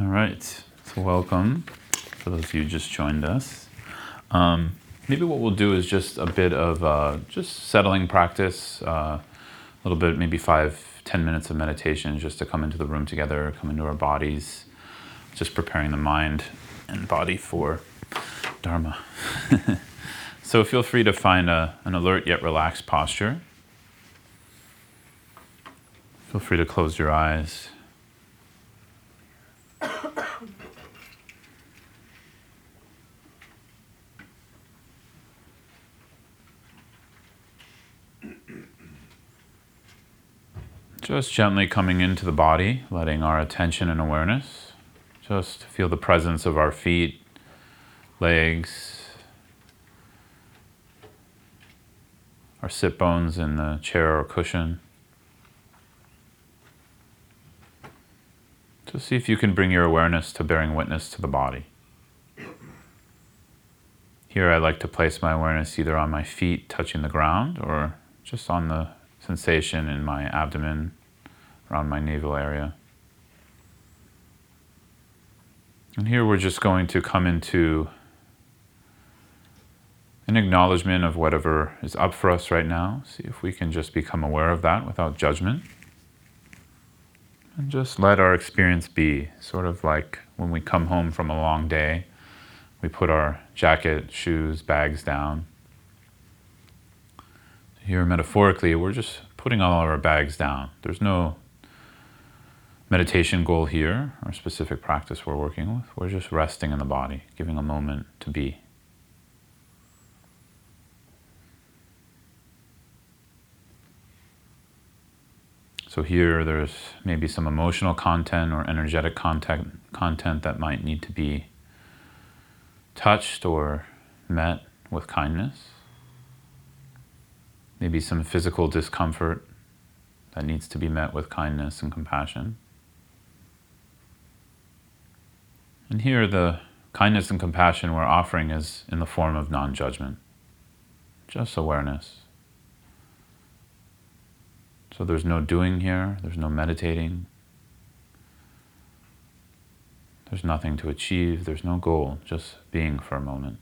All right. So, welcome for those of you who just joined us. Um, maybe what we'll do is just a bit of uh, just settling practice, uh, a little bit, maybe five, ten minutes of meditation just to come into the room together, come into our bodies, just preparing the mind and body for Dharma. so, feel free to find a, an alert yet relaxed posture. Feel free to close your eyes. Just gently coming into the body, letting our attention and awareness just feel the presence of our feet, legs, our sit bones in the chair or cushion. So see if you can bring your awareness to bearing witness to the body. Here I like to place my awareness either on my feet touching the ground or just on the sensation in my abdomen, around my navel area. And here we're just going to come into an acknowledgement of whatever is up for us right now. See if we can just become aware of that without judgment. And just let our experience be sort of like when we come home from a long day, we put our jacket, shoes, bags down. Here, metaphorically, we're just putting all of our bags down. There's no meditation goal here or specific practice we're working with. We're just resting in the body, giving a moment to be. So here there's maybe some emotional content or energetic content content that might need to be touched or met with kindness. Maybe some physical discomfort that needs to be met with kindness and compassion. And here the kindness and compassion we're offering is in the form of non judgment, just awareness. So there's no doing here, there's no meditating, there's nothing to achieve, there's no goal, just being for a moment.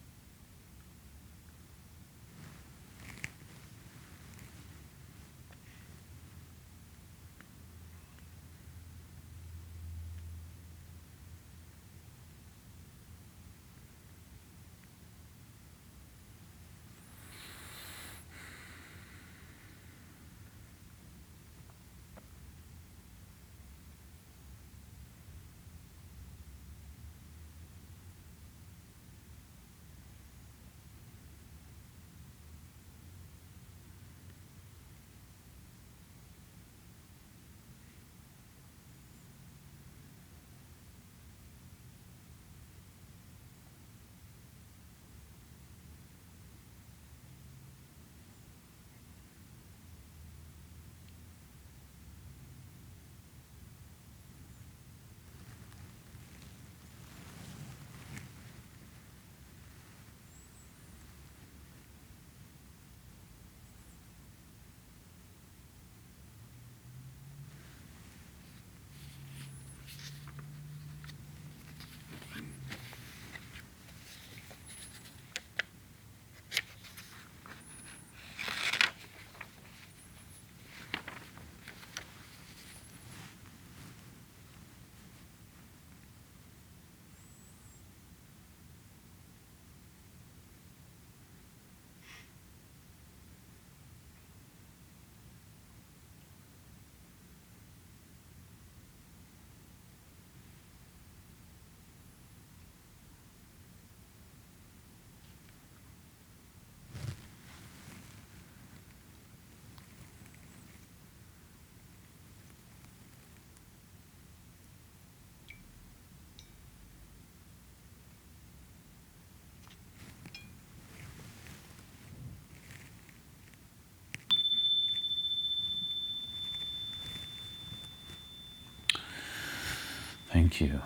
Thank you.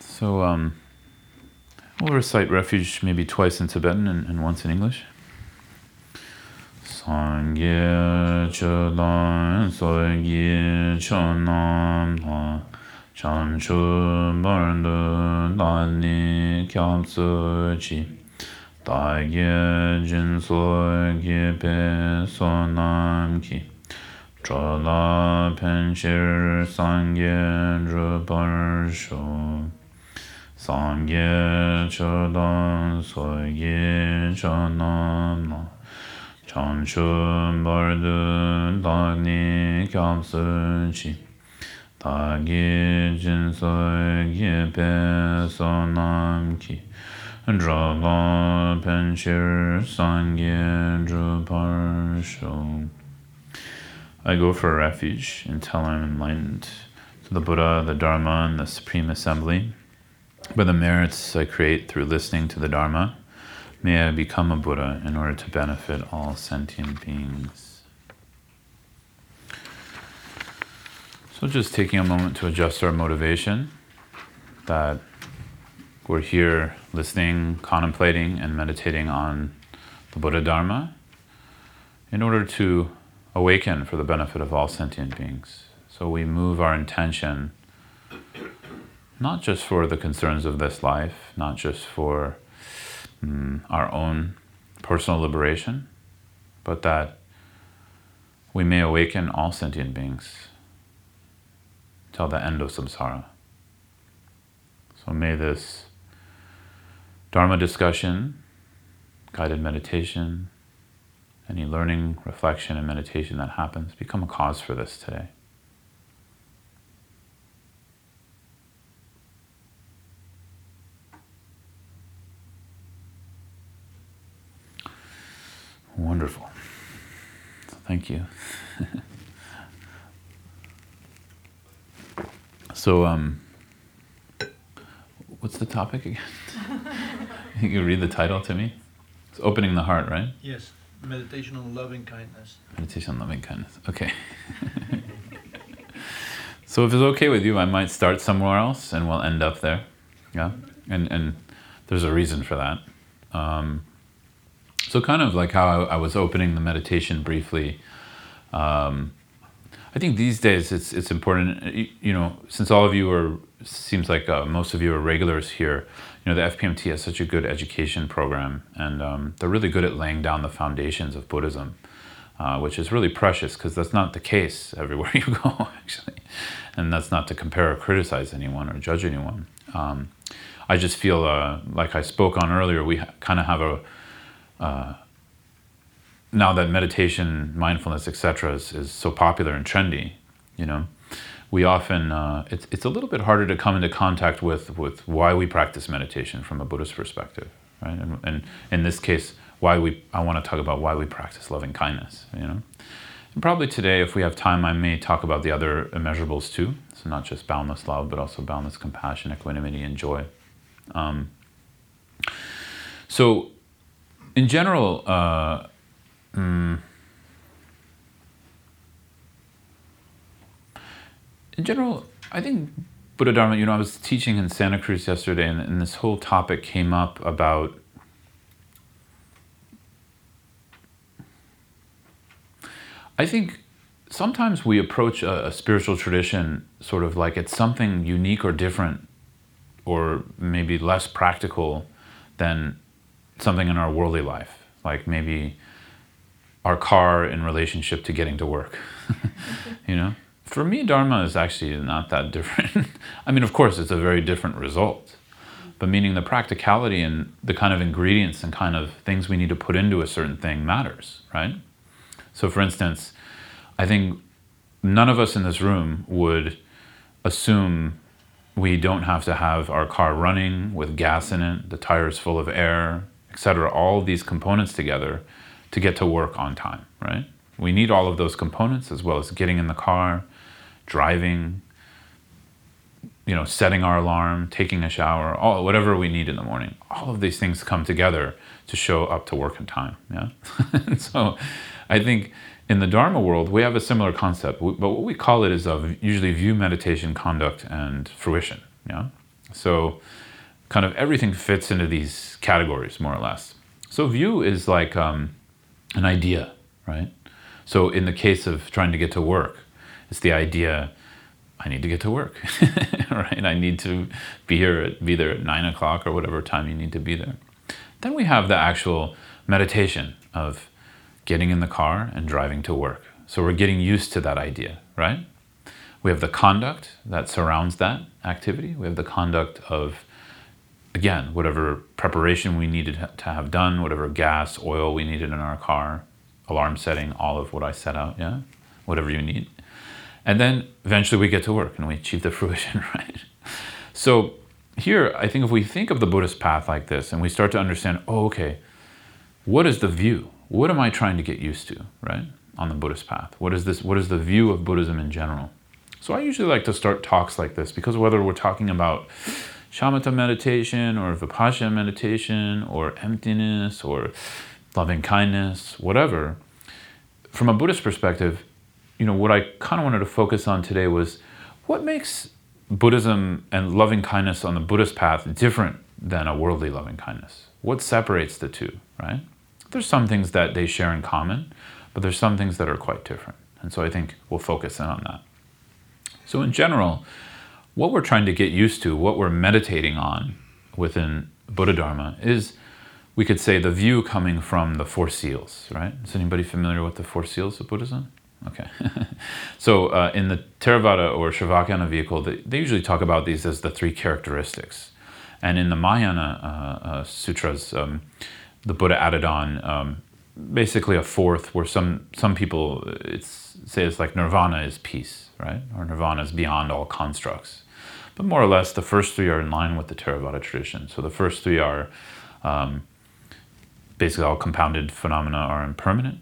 So, um, we'll recite refuge maybe twice in Tibetan and, and once in English. Sangye chedan soye chenan chanchu barndu dani kyabsu chi dagi jinsu gi pe sonam ki Chola penshir sangye drupar shu Sangye chodan soyge chanam na Chanshun bardun dagni kyamsun chi Tagi jin soyge pe sonam ki Chola penshir sangye drupar shu I go for a refuge until I'm enlightened to the Buddha, the Dharma, and the Supreme Assembly. By the merits I create through listening to the Dharma, may I become a Buddha in order to benefit all sentient beings. So, just taking a moment to adjust our motivation that we're here listening, contemplating, and meditating on the Buddha Dharma in order to awaken for the benefit of all sentient beings. So, we move our intention not just for the concerns of this life, not just for um, our own personal liberation, but that we may awaken all sentient beings till the end of samsara. So may this Dharma discussion, guided meditation, any learning, reflection, and meditation that happens become a cause for this today. Wonderful. Thank you. So, um, what's the topic again? you can read the title to me. It's opening the heart, right? Yes, meditation on loving kindness. Meditation on loving kindness. Okay. so, if it's okay with you, I might start somewhere else, and we'll end up there. Yeah, and and there's a reason for that. Um, so, kind of like how I, I was opening the meditation briefly. Um, I think these days it's it's important. You know, since all of you are seems like uh, most of you are regulars here. You know, the FPMT has such a good education program, and um, they're really good at laying down the foundations of Buddhism, uh, which is really precious because that's not the case everywhere you go, actually, and that's not to compare or criticize anyone or judge anyone. Um, I just feel uh, like I spoke on earlier. We ha- kind of have a uh, now that meditation, mindfulness, etc., is, is so popular and trendy, you know, we often uh, it's it's a little bit harder to come into contact with with why we practice meditation from a Buddhist perspective, right? And, and in this case, why we I want to talk about why we practice loving kindness, you know. And probably today, if we have time, I may talk about the other immeasurables too. So not just boundless love, but also boundless compassion, equanimity, and joy. Um, so, in general. Uh, Mm. In general, I think Buddha Dharma, you know, I was teaching in Santa Cruz yesterday, and, and this whole topic came up about I think sometimes we approach a, a, spiritual tradition sort of like it's something unique or different or maybe less practical than something in our worldly life. Like maybe our car in relationship to getting to work. you know, for me, Dharma is actually not that different. I mean, of course, it's a very different result, but meaning the practicality and the kind of ingredients and kind of things we need to put into a certain thing matters, right? So, for instance, I think none of us in this room would assume we don't have to have our car running with gas in it, the tires full of air, etc. All these components together to get to work on time, right? We need all of those components as well as getting in the car, driving, you know, setting our alarm, taking a shower, all whatever we need in the morning. All of these things come together to show up to work in time. Yeah. so, I think in the Dharma world we have a similar concept, but what we call it is of usually view, meditation, conduct, and fruition. Yeah. So, kind of everything fits into these categories more or less. So view is like um, an idea, right? So in the case of trying to get to work, it's the idea I need to get to work, right? I need to be here, at, be there at nine o'clock or whatever time you need to be there. Then we have the actual meditation of getting in the car and driving to work. So we're getting used to that idea, right? We have the conduct that surrounds that activity. We have the conduct of, again, whatever preparation we needed to have done, whatever gas, oil we needed in our car, alarm setting, all of what I set out, yeah? Whatever you need. And then eventually we get to work and we achieve the fruition, right? So here, I think if we think of the Buddhist path like this and we start to understand, oh, okay, what is the view? What am I trying to get used to, right? On the Buddhist path. What is this? What is the view of Buddhism in general? So I usually like to start talks like this because whether we're talking about shamatha meditation or vipassana meditation or emptiness or loving kindness, whatever, from a Buddhist perspective, you know, what I kind of wanted to focus on today was what makes Buddhism and loving kindness on the Buddhist path different than a worldly loving kindness? What separates the two, right? There's some things that they share in common, but there's some things that are quite different. And so I think we'll focus in on that. So, in general, what we're trying to get used to, what we're meditating on within Buddha Dharma is, we could say, the view coming from the Four Seals, right? Is anybody familiar with the Four Seals of Buddhism? Okay. so, uh, in the Theravada or Sravakayana vehicle, they, they, usually talk about these as the three characteristics. And in the Mahayana uh, uh, sutras, um, the Buddha added on um, basically a fourth, where some, some people it's, say it's like nirvana is peace right? Or nirvana is beyond all constructs. But more or less, the first three are in line with the Theravada tradition. So the first three are um, basically all compounded phenomena are impermanent.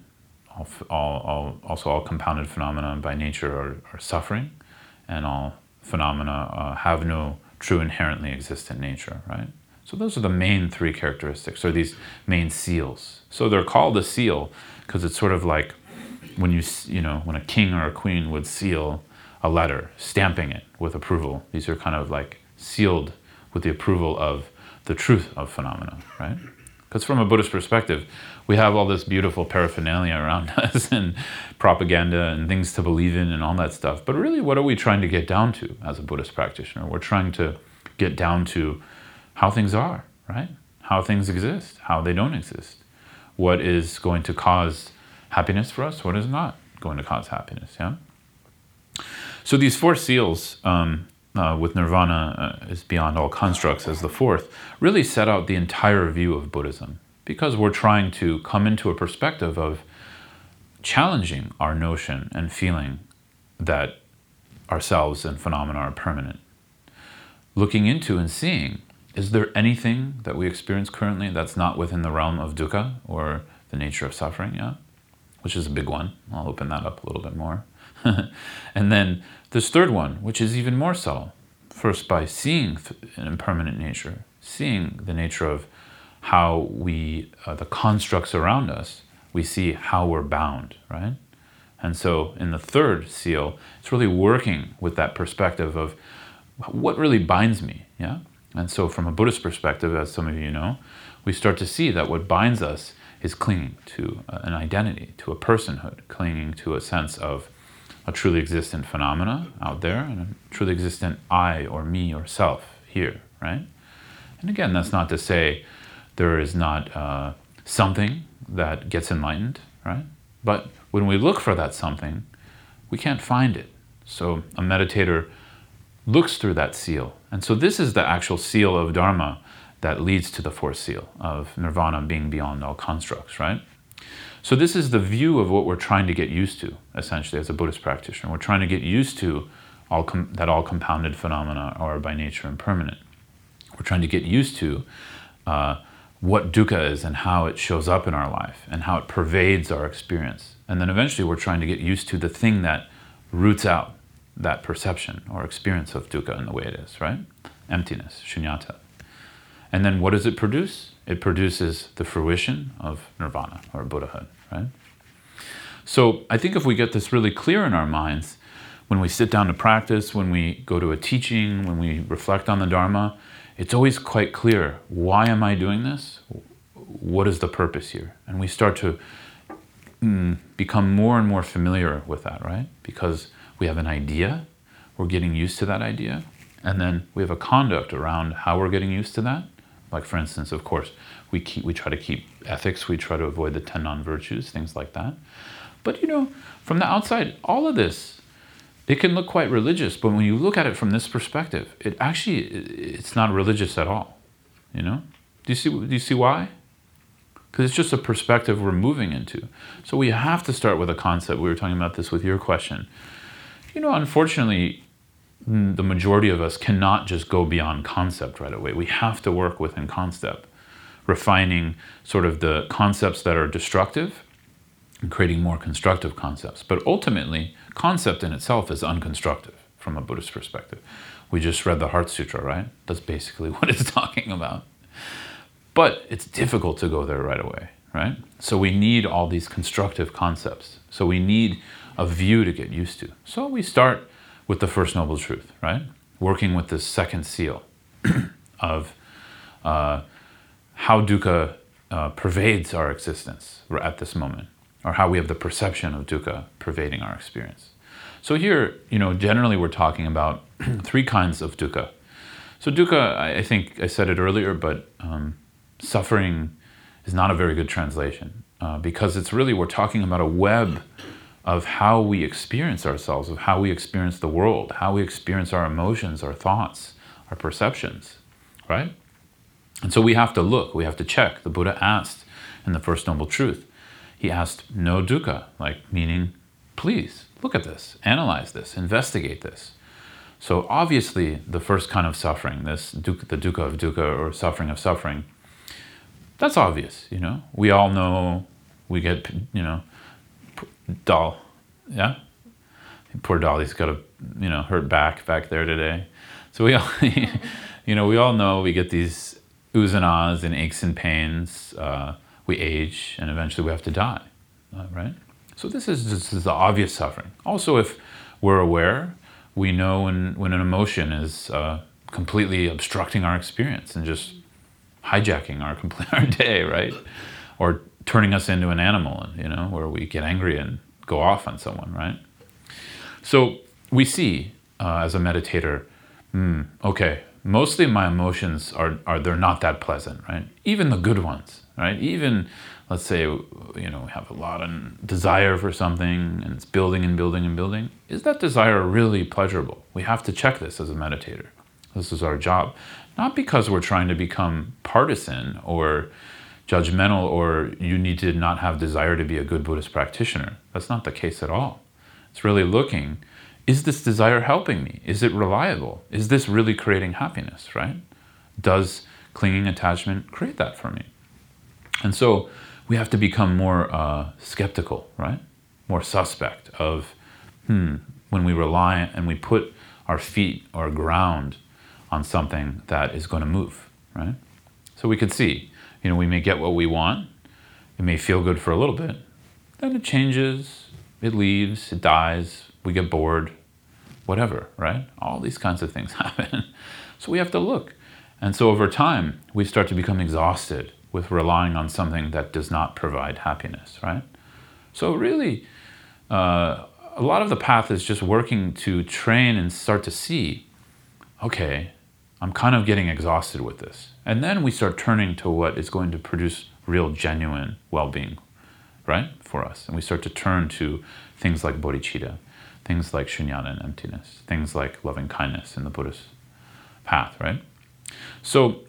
All, all, all, also, all compounded phenomena by nature are, are suffering, and all phenomena uh, have no true inherently existent nature, right? So those are the main three characteristics, or these main seals. So they're called a seal because it's sort of like when you you know when a king or a queen would seal a letter, stamping it with approval. These are kind of like sealed with the approval of the truth of phenomena, right? Because from a Buddhist perspective, we have all this beautiful paraphernalia around us and propaganda and things to believe in and all that stuff. But really, what are we trying to get down to as a Buddhist practitioner? We're trying to get down to how things are, right? How things exist, how they don't exist. What is going to cause happiness for us, what is not going to cause happiness. Yeah. So these four seals, um, uh, with nirvana uh, is beyond all constructs as the fourth, really set out the entire view of Buddhism because we're trying to come into a perspective of challenging our notion and feeling that ourselves and phenomena are permanent. Looking into and seeing, is there anything that we experience currently that's not within the realm of dukkha or the nature of suffering? Yeah which is a big one. I'll open that up a little bit more. and then this third one, which is even more subtle. First, by seeing an impermanent nature, seeing the nature of how we, uh, the constructs around us, we see how we're bound, right? And so in the third seal, it's really working with that perspective of what really binds me, yeah? And so from a Buddhist perspective, as some of you know, we start to see that what binds us is clinging to an identity, to a personhood, clinging to a sense of a truly existent phenomena out there and a truly existent I or me or self here, right? And again, that's not to say there is not uh, something that gets enlightened, right? But when we look for that something, we can't find it. So a meditator looks through that seal. And so this is the actual seal of Dharma that leads to the fourth seal of nirvana being beyond all constructs, right? So, this is the view of what we're trying to get used to, essentially, as a Buddhist practitioner. We're trying to get used to all com- that all compounded phenomena are by nature impermanent. We're trying to get used to uh, what dukkha is and how it shows up in our life and how it pervades our experience. And then eventually, we're trying to get used to the thing that roots out that perception or experience of dukkha in the way it is, right? Emptiness, shunyata. And then what does it produce? It produces the fruition of nirvana or Buddhahood, right? So I think if we get this really clear in our minds, when we sit down to practice, when we go to a teaching, when we reflect on the Dharma, it's always quite clear why am I doing this? What is the purpose here? And we start to mm, become more and more familiar with that, right? Because we have an idea, we're getting used to that idea. And then we have a conduct around how we're getting used to that. Like, for instance, of course, we, keep, we try to keep ethics, we try to avoid the 10 non virtues, things like that. But, you know, from the outside, all of this, it can look quite religious, but when you look at it from this perspective, it actually, it's not religious at all. You know? Do you see, do you see why? Because it's just a perspective we're moving into. So we have to start with a concept. We were talking about this with your question. You know, unfortunately, the majority of us cannot just go beyond concept right away. We have to work within concept, refining sort of the concepts that are destructive and creating more constructive concepts. But ultimately, concept in itself is unconstructive from a Buddhist perspective. We just read the Heart Sutra, right? That's basically what it's talking about. But it's difficult to go there right away, right? So we need all these constructive concepts. So we need a view to get used to. So we start with the First Noble Truth, right? Working with this second seal of uh, how dukkha uh, pervades our existence at this moment, or how we have the perception of dukkha pervading our experience. So here, you know, generally we're talking about three kinds of dukkha. So dukkha, I, think I said it earlier, but um, suffering is not a very good translation uh, because it's really we're talking about a web of how we experience ourselves, of how we experience the world, how we experience our emotions, our thoughts, our perceptions, right? And so we have to look, we have to check. The Buddha asked in the First Noble Truth, he asked, know dukkha, like meaning, please look at this, analyze this, investigate this. So obviously, the first kind of suffering, this dukkha, the dukkha of dukkha or suffering of suffering, that's obvious. You know, we all know we get, you know, doll, yeah. Poor Dolly's got a, you know, hurt back back there today. So we all, you know, we all know we get these oohs and ahs and aches and pains. Uh, we age, and eventually we have to die, right? So this is this is the obvious suffering. Also, if we're aware, we know when when an emotion is uh, completely obstructing our experience and just hijacking our our day, right? Or turning us into an animal, you know, where we get angry and go off on someone, right? So we see uh, as a meditator, mm, okay, mostly my emotions are, are they're not that pleasant, right? Even the good ones, right? Even let's say you know we have a lot of desire for something and it's building and building and building. Is that desire really pleasurable? We have to check this as a meditator. This is our job, not because we're trying to become partisan or judgmental or you need to not have desire to be a good Buddhist practitioner. That's not the case at all. It's really looking is this desire helping me? Is it reliable? Is this really creating happiness, right? Does clinging attachment create that for me? And so we have to become more uh, skeptical, right? More suspect of, hmm, when we rely and we put our feet or ground on something that is going to move, right? So we could see you know, we may get what we want. It may feel good for a little bit. Then it changes, it leaves, it dies, we get bored, whatever, right? All these kinds of things happen. So we have to look. And so over time, we start to become exhausted with relying on something that does not provide happiness, right? So really, uh, a lot of the path is just working to train and start to see, okay, I'm kind of getting exhausted with this. And then we start turning to what is going to produce real, genuine well being, right, for us. And we start to turn to things like bodhicitta, things like shunyata and emptiness, things like loving kindness in the Buddhist path, right? So,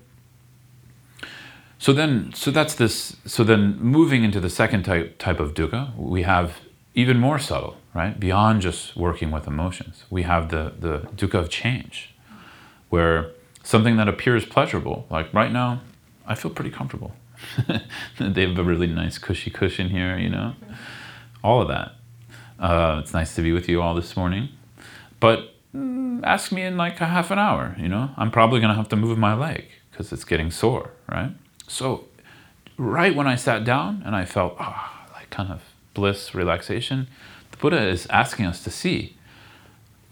so then, so that's this. So then, moving into the second type type of dukkha, we have even more subtle, right? Beyond just working with emotions, we have the the dukkha of change, where something that appears pleasurable. Like right now, I feel pretty comfortable. they have a really nice cushy cushion here, you know, all of that. Uh, it's nice to be with you all this morning. But mm, ask me in like a half an hour, you know, I'm probably going to have to move my leg because it's getting sore, right? So, right when I sat down and I felt, ah, oh, like kind of bliss, relaxation, the Buddha is asking us to see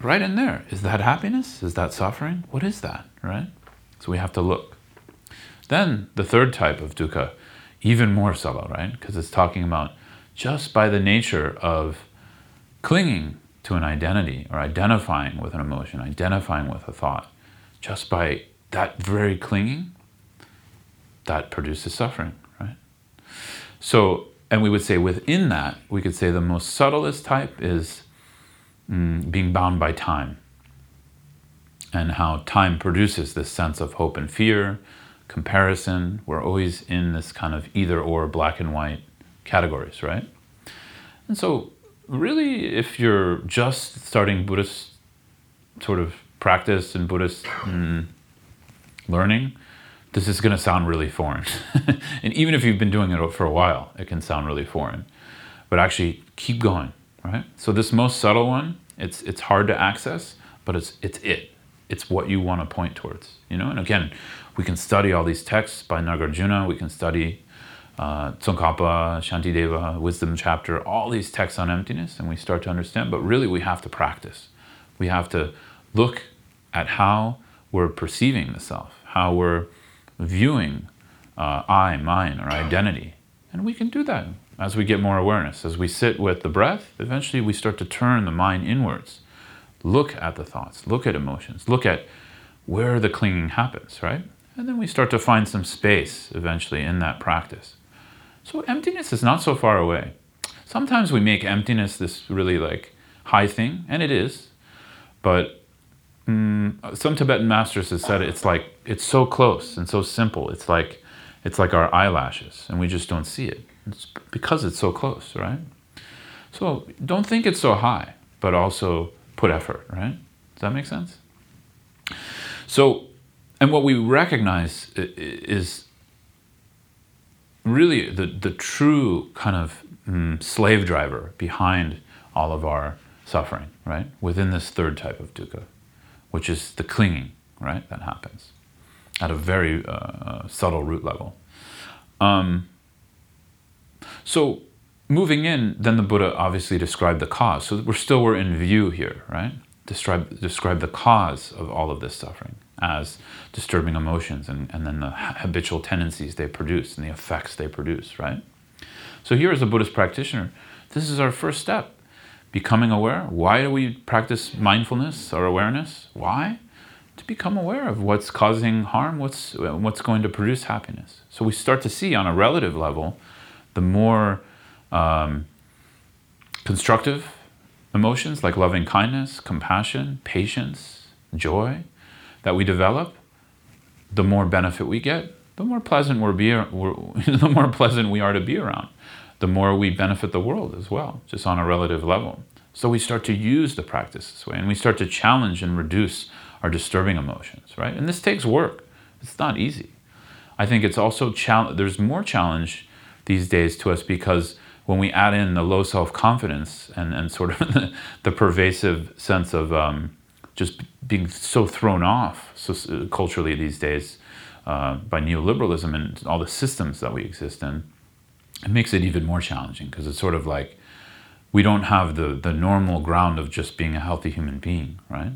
right in there. Is that happiness? Is that suffering? What is that, right? So we have to look. Then the third type of dukkha, even more subtle, right? Because it's talking about just by the nature of clinging to an identity or identifying with an emotion, identifying with a thought, just by that very clinging, that produces suffering, right? So, and we would say within that, we could say the most subtlest type is mm, being bound by time and how time produces this sense of hope and fear, comparison. We're always in this kind of either or black and white categories, right? And so, really, if you're just starting Buddhist sort of practice and Buddhist mm, learning, this is going to sound really foreign. and even if you've been doing it for a while, it can sound really foreign. But actually, keep going, right? So this most subtle one, it's it's hard to access, but it's it's it. It's what you want to point towards, you know. And again, we can study all these texts by Nagarjuna. We can study uh, Tsongkhapa, Shantideva, Wisdom Chapter, all these texts on emptiness, and we start to understand. But really, we have to practice. We have to look at how we're perceiving the self, how we're viewing uh, I, mine, or identity. And we can do that as we get more awareness. As we sit with the breath, eventually we start to turn the mind inwards. Look at the thoughts, look at emotions, look at where the clinging happens, right? And then we start to find some space eventually in that practice. So emptiness is not so far away. Sometimes we make emptiness this really like high thing, and it is. But mm, some Tibetan masters have said it's like it's so close and so simple. It's like it's like our eyelashes, and we just don't see it. It's because it's so close, right? So don't think it's so high, but also put effort, right? Does that make sense? So, and what we recognize is really the, the true kind of mm, slave driver behind all of our suffering, right? Within this third type of dukkha, which is the clinging, right? That happens at a very uh, uh, subtle root level. Um, so moving in, then the Buddha obviously described the cause. So we're still we're in view here, right? Describe describe the cause of all of this suffering as disturbing emotions and, and then the habitual tendencies they produce and the effects they produce, right? So here as a Buddhist practitioner, this is our first step. Becoming aware. Why do we practice mindfulness or awareness? Why? To become aware of what's causing harm, what's what's going to produce happiness. So we start to see on a relative level, the more um, constructive emotions like loving kindness, compassion, patience, joy, that we develop, the more benefit we get, the more pleasant we're be, we're, the more pleasant we are to be around, the more we benefit the world as well, just on a relative level. So we start to use the practice this way, and we start to challenge and reduce our disturbing emotions, right? And this takes work. It's not easy. I think it's also challenge. There's more challenge these days to us because when we add in the low self confidence and, and sort of the, pervasive sense of um, just being so thrown off so, culturally these days uh, by neoliberalism and all the systems that we exist in, it makes it even more challenging because it's sort of like we don't have the, the normal ground of just being a healthy human being, right?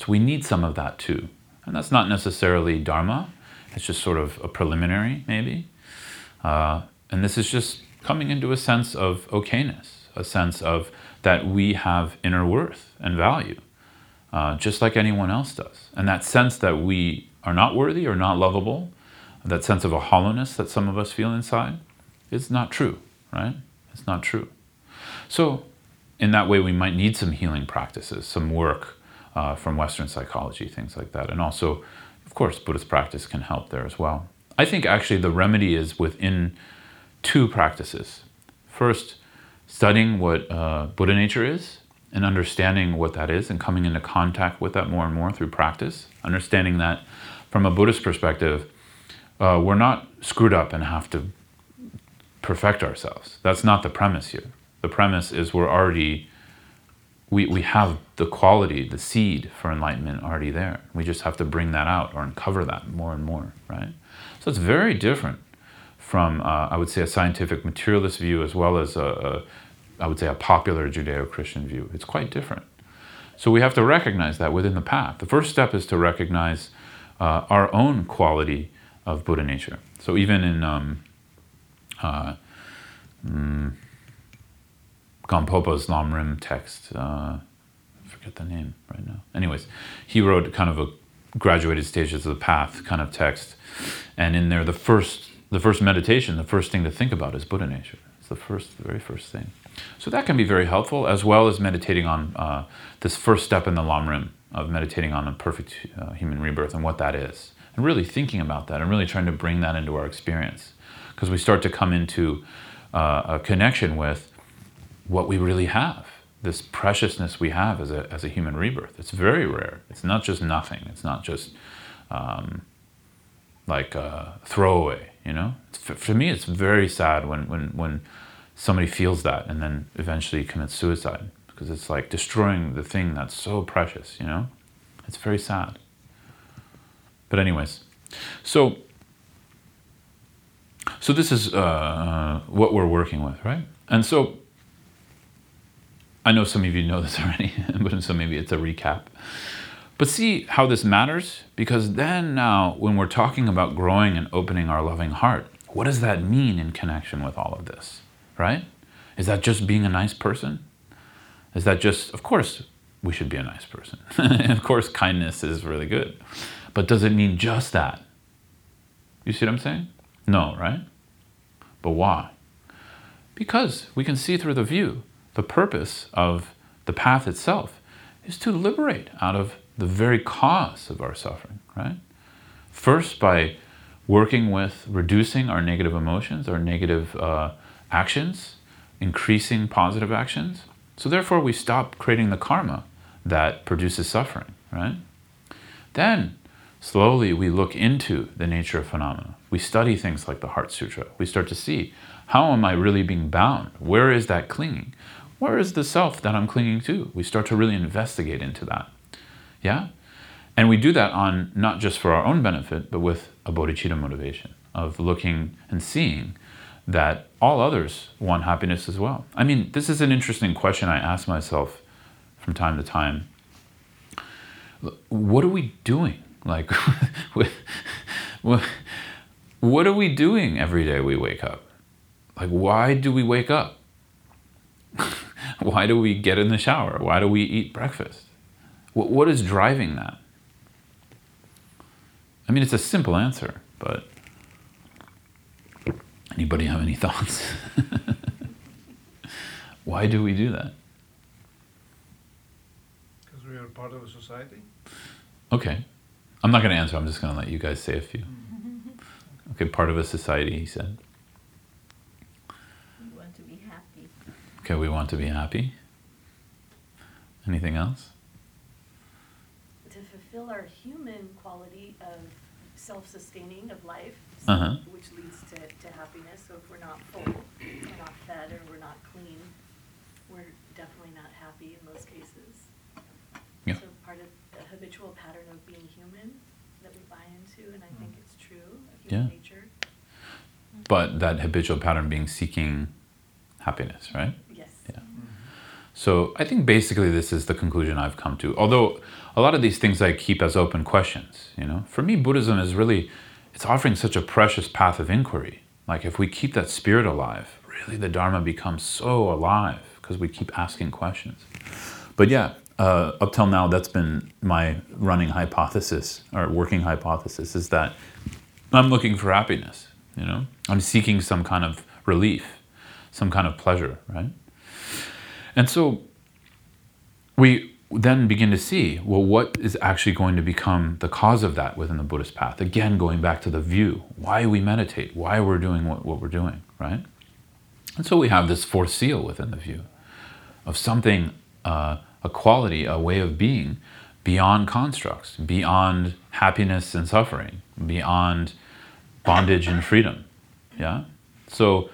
So we need some of that too. And that's not necessarily Dharma, it's just sort of a preliminary, maybe. Uh, and this is just coming into a sense of okayness, a sense of that we have inner worth and value uh, just like anyone else does. And that sense that we are not worthy or not lovable, that sense of a hollowness that some of us feel inside, is not true, right? It's not true. So, in that way, we might need some healing practices, some work uh, from Western psychology, things like that. And also, of course, Buddhist practice can help there as well. I think actually the remedy is within two practices. First, studying what uh, Buddha nature is, and understanding what that is and coming into contact with that more and more through practice, understanding that from a Buddhist perspective, uh, we're not screwed up and have to perfect ourselves. That's not the premise here. The premise is we're already, we, we have the quality, the seed for enlightenment already there. We just have to bring that out or uncover that more and more, right? So it's very different from, uh, I would say, a scientific materialist view as well as a, a I would say, a popular Judeo Christian view. It's quite different. So we have to recognize that within the path. The first step is to recognize uh, our own quality of Buddha nature. So even in um, uh, mm, Gampopa's Lamrim text, uh, forget the name right now. Anyways, he wrote kind of a graduated stages of the path kind of text, and in there the first the first meditation, the first thing to think about is Buddha nature. It's the first, the very first thing. So that can be very helpful, as well as meditating on uh, this first step in the Lamrim of meditating on a perfect uh, human rebirth and what that is, and really thinking about that and really trying to bring that into our experience, because we start to come into uh, a connection with what we really have, this preciousness we have as a as a human rebirth. It's very rare. It's not just nothing. It's not just um, like a throwaway. You know, it's, for me, it's very sad when when when somebody feels that and then eventually commits suicide because it's like destroying the thing that's so precious, you know? It's very sad. But anyways, so so this is uh, what we're working with, right? And so I know some of you know this already, but so maybe it's a recap. But see how this matters? Because then now, when we're talking about growing and opening our loving heart, what does that mean in connection with all of this? right? Is that just being a nice person? Is that just, of course, we should be a nice person. of course, kindness is really good. But does it mean just that? You see what I'm saying? No, right? But why? Because we can see through the view the purpose of the path itself is to liberate out of the very cause of our suffering, right? First, by working with reducing our negative emotions, our negative uh, actions, increasing positive actions. So therefore, we stop creating the karma that produces suffering, right? Then, slowly, we look into the nature of phenomena. We study things like the Heart Sutra. We start to see how am I really being bound? Where is that clinging? Where is the self that I'm clinging to? We start to really investigate into that. Yeah? And we do that on not just for our own benefit, but with a bodhicitta motivation of looking and seeing that all others want happiness as well. I mean, this is an interesting question I ask myself from time to time. What are we doing? Like, what are we doing every day we wake up? Like, why do we wake up? why do we get in the shower? Why do we eat breakfast? What, what is driving that? I mean, it's a simple answer, but Anybody have any thoughts? Why do we do that? Because we are part of a society. Okay. I'm not going to answer. I'm just going to let you guys say a few. Mm-hmm. Okay, part of a society, he said. We want to be happy. Okay, we want to be happy. Anything else? To fulfill our human quality of self sustaining of life, Uh-huh. which leads to, to happiness. So if we're not full, we're not fed, or we're not clean, we're definitely not happy in most cases. Yeah. So part of the habitual pattern of being human that we buy into, and I think it's true of human Yeah. nature. But that habitual pattern being seeking happiness, right? So I think basically this is the conclusion I've come to. Although a lot of these things I keep as open questions, you know. For me, Buddhism is really it's offering such a precious path of inquiry. Like if we keep that spirit alive, really the Dharma becomes so alive because we keep asking questions. But yeah, uh, up till now, that's been my running hypothesis or working hypothesis is that I'm looking for happiness. You know, I'm seeking some kind of relief, some kind of pleasure, right? And so we then begin to see well, what is actually going to become the cause of that within the Buddhist path? Again, going back to the view, why we meditate, why we're doing what, what we're doing, right? And so we have this fourth seal within the view of something, uh, a quality, a way of being beyond constructs, beyond happiness and suffering, beyond bondage and freedom. Yeah? So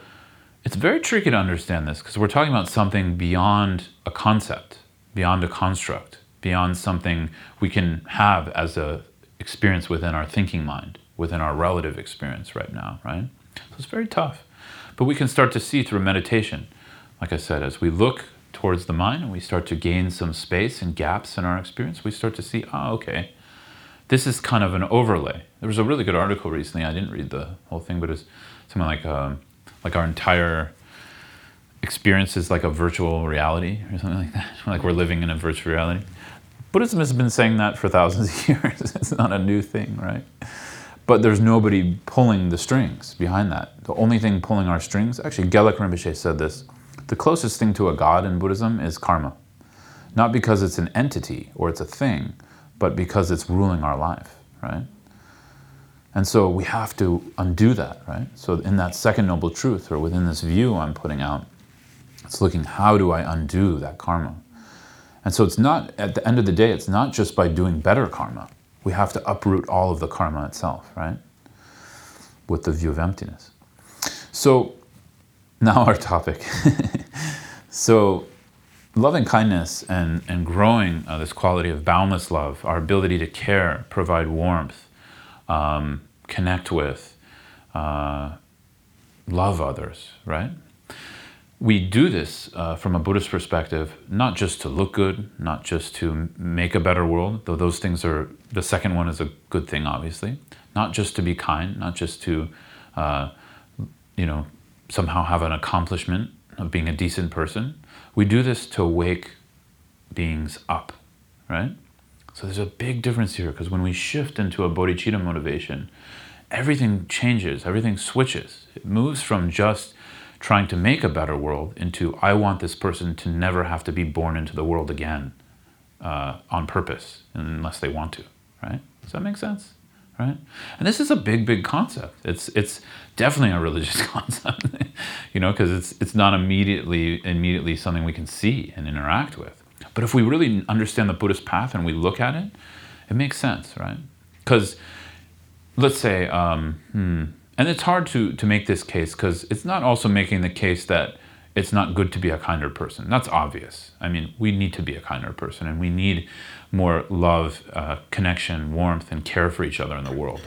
it's very tricky to understand this because we're talking about something beyond a concept, beyond a construct, beyond something we can have as a experience within our thinking mind, within our relative experience right now, right? So it's very tough. But we can start to see through meditation, like I said, as we look towards the mind and we start to gain some space and gaps in our experience, we start to see, oh, okay, this is kind of an overlay. There was a really good article recently. I didn't read the whole thing, but it's something like um, like our entire experience is like a virtual reality or something like that, like we're living in a virtual reality. Buddhism has been saying that for thousands of years. it's not a new thing, right? But there's nobody pulling the strings behind that. The only thing pulling our strings, actually, Gelek Rinpoche said this the closest thing to a god in Buddhism is karma. Not because it's an entity or it's a thing, but because it's ruling our life, right? And so we have to undo that, right? So in that second noble truth, or within this view I'm putting out, it's looking how do I undo that karma? And so it's not, at the end of the day, it's not just by doing better karma. We have to uproot all of the karma itself, right? With the view of emptiness. So now our topic. so loving kindness and, and growing uh, this quality of boundless love, our ability to care, provide warmth, um, connect with, uh, love others, right? We do this uh, from a Buddhist perspective, not just to look good, not just to make a better world, though those things are, the second one is a good thing, obviously. Not just to be kind, not just to, uh, you know, somehow have an accomplishment of being a decent person. We do this to wake beings up, right? So there's a big difference here because when we shift into a bodhicitta motivation, everything changes, everything switches. It moves from just trying to make a better world into I want this person to never have to be born into the world again uh, on purpose unless they want to, right? Does that make sense? Right? And this is a big, big concept. It's it's definitely a religious concept, you know, because it's it's not immediately immediately something we can see and interact with. But if we really understand the Buddhist path and we look at it, it makes sense, right? Because let's say, um, hmm, and it's hard to to make this case because it's not also making the case that it's not good to be a kinder person. That's obvious. I mean, we need to be a kinder person, and we need more love, uh, connection, warmth, and care for each other in the world,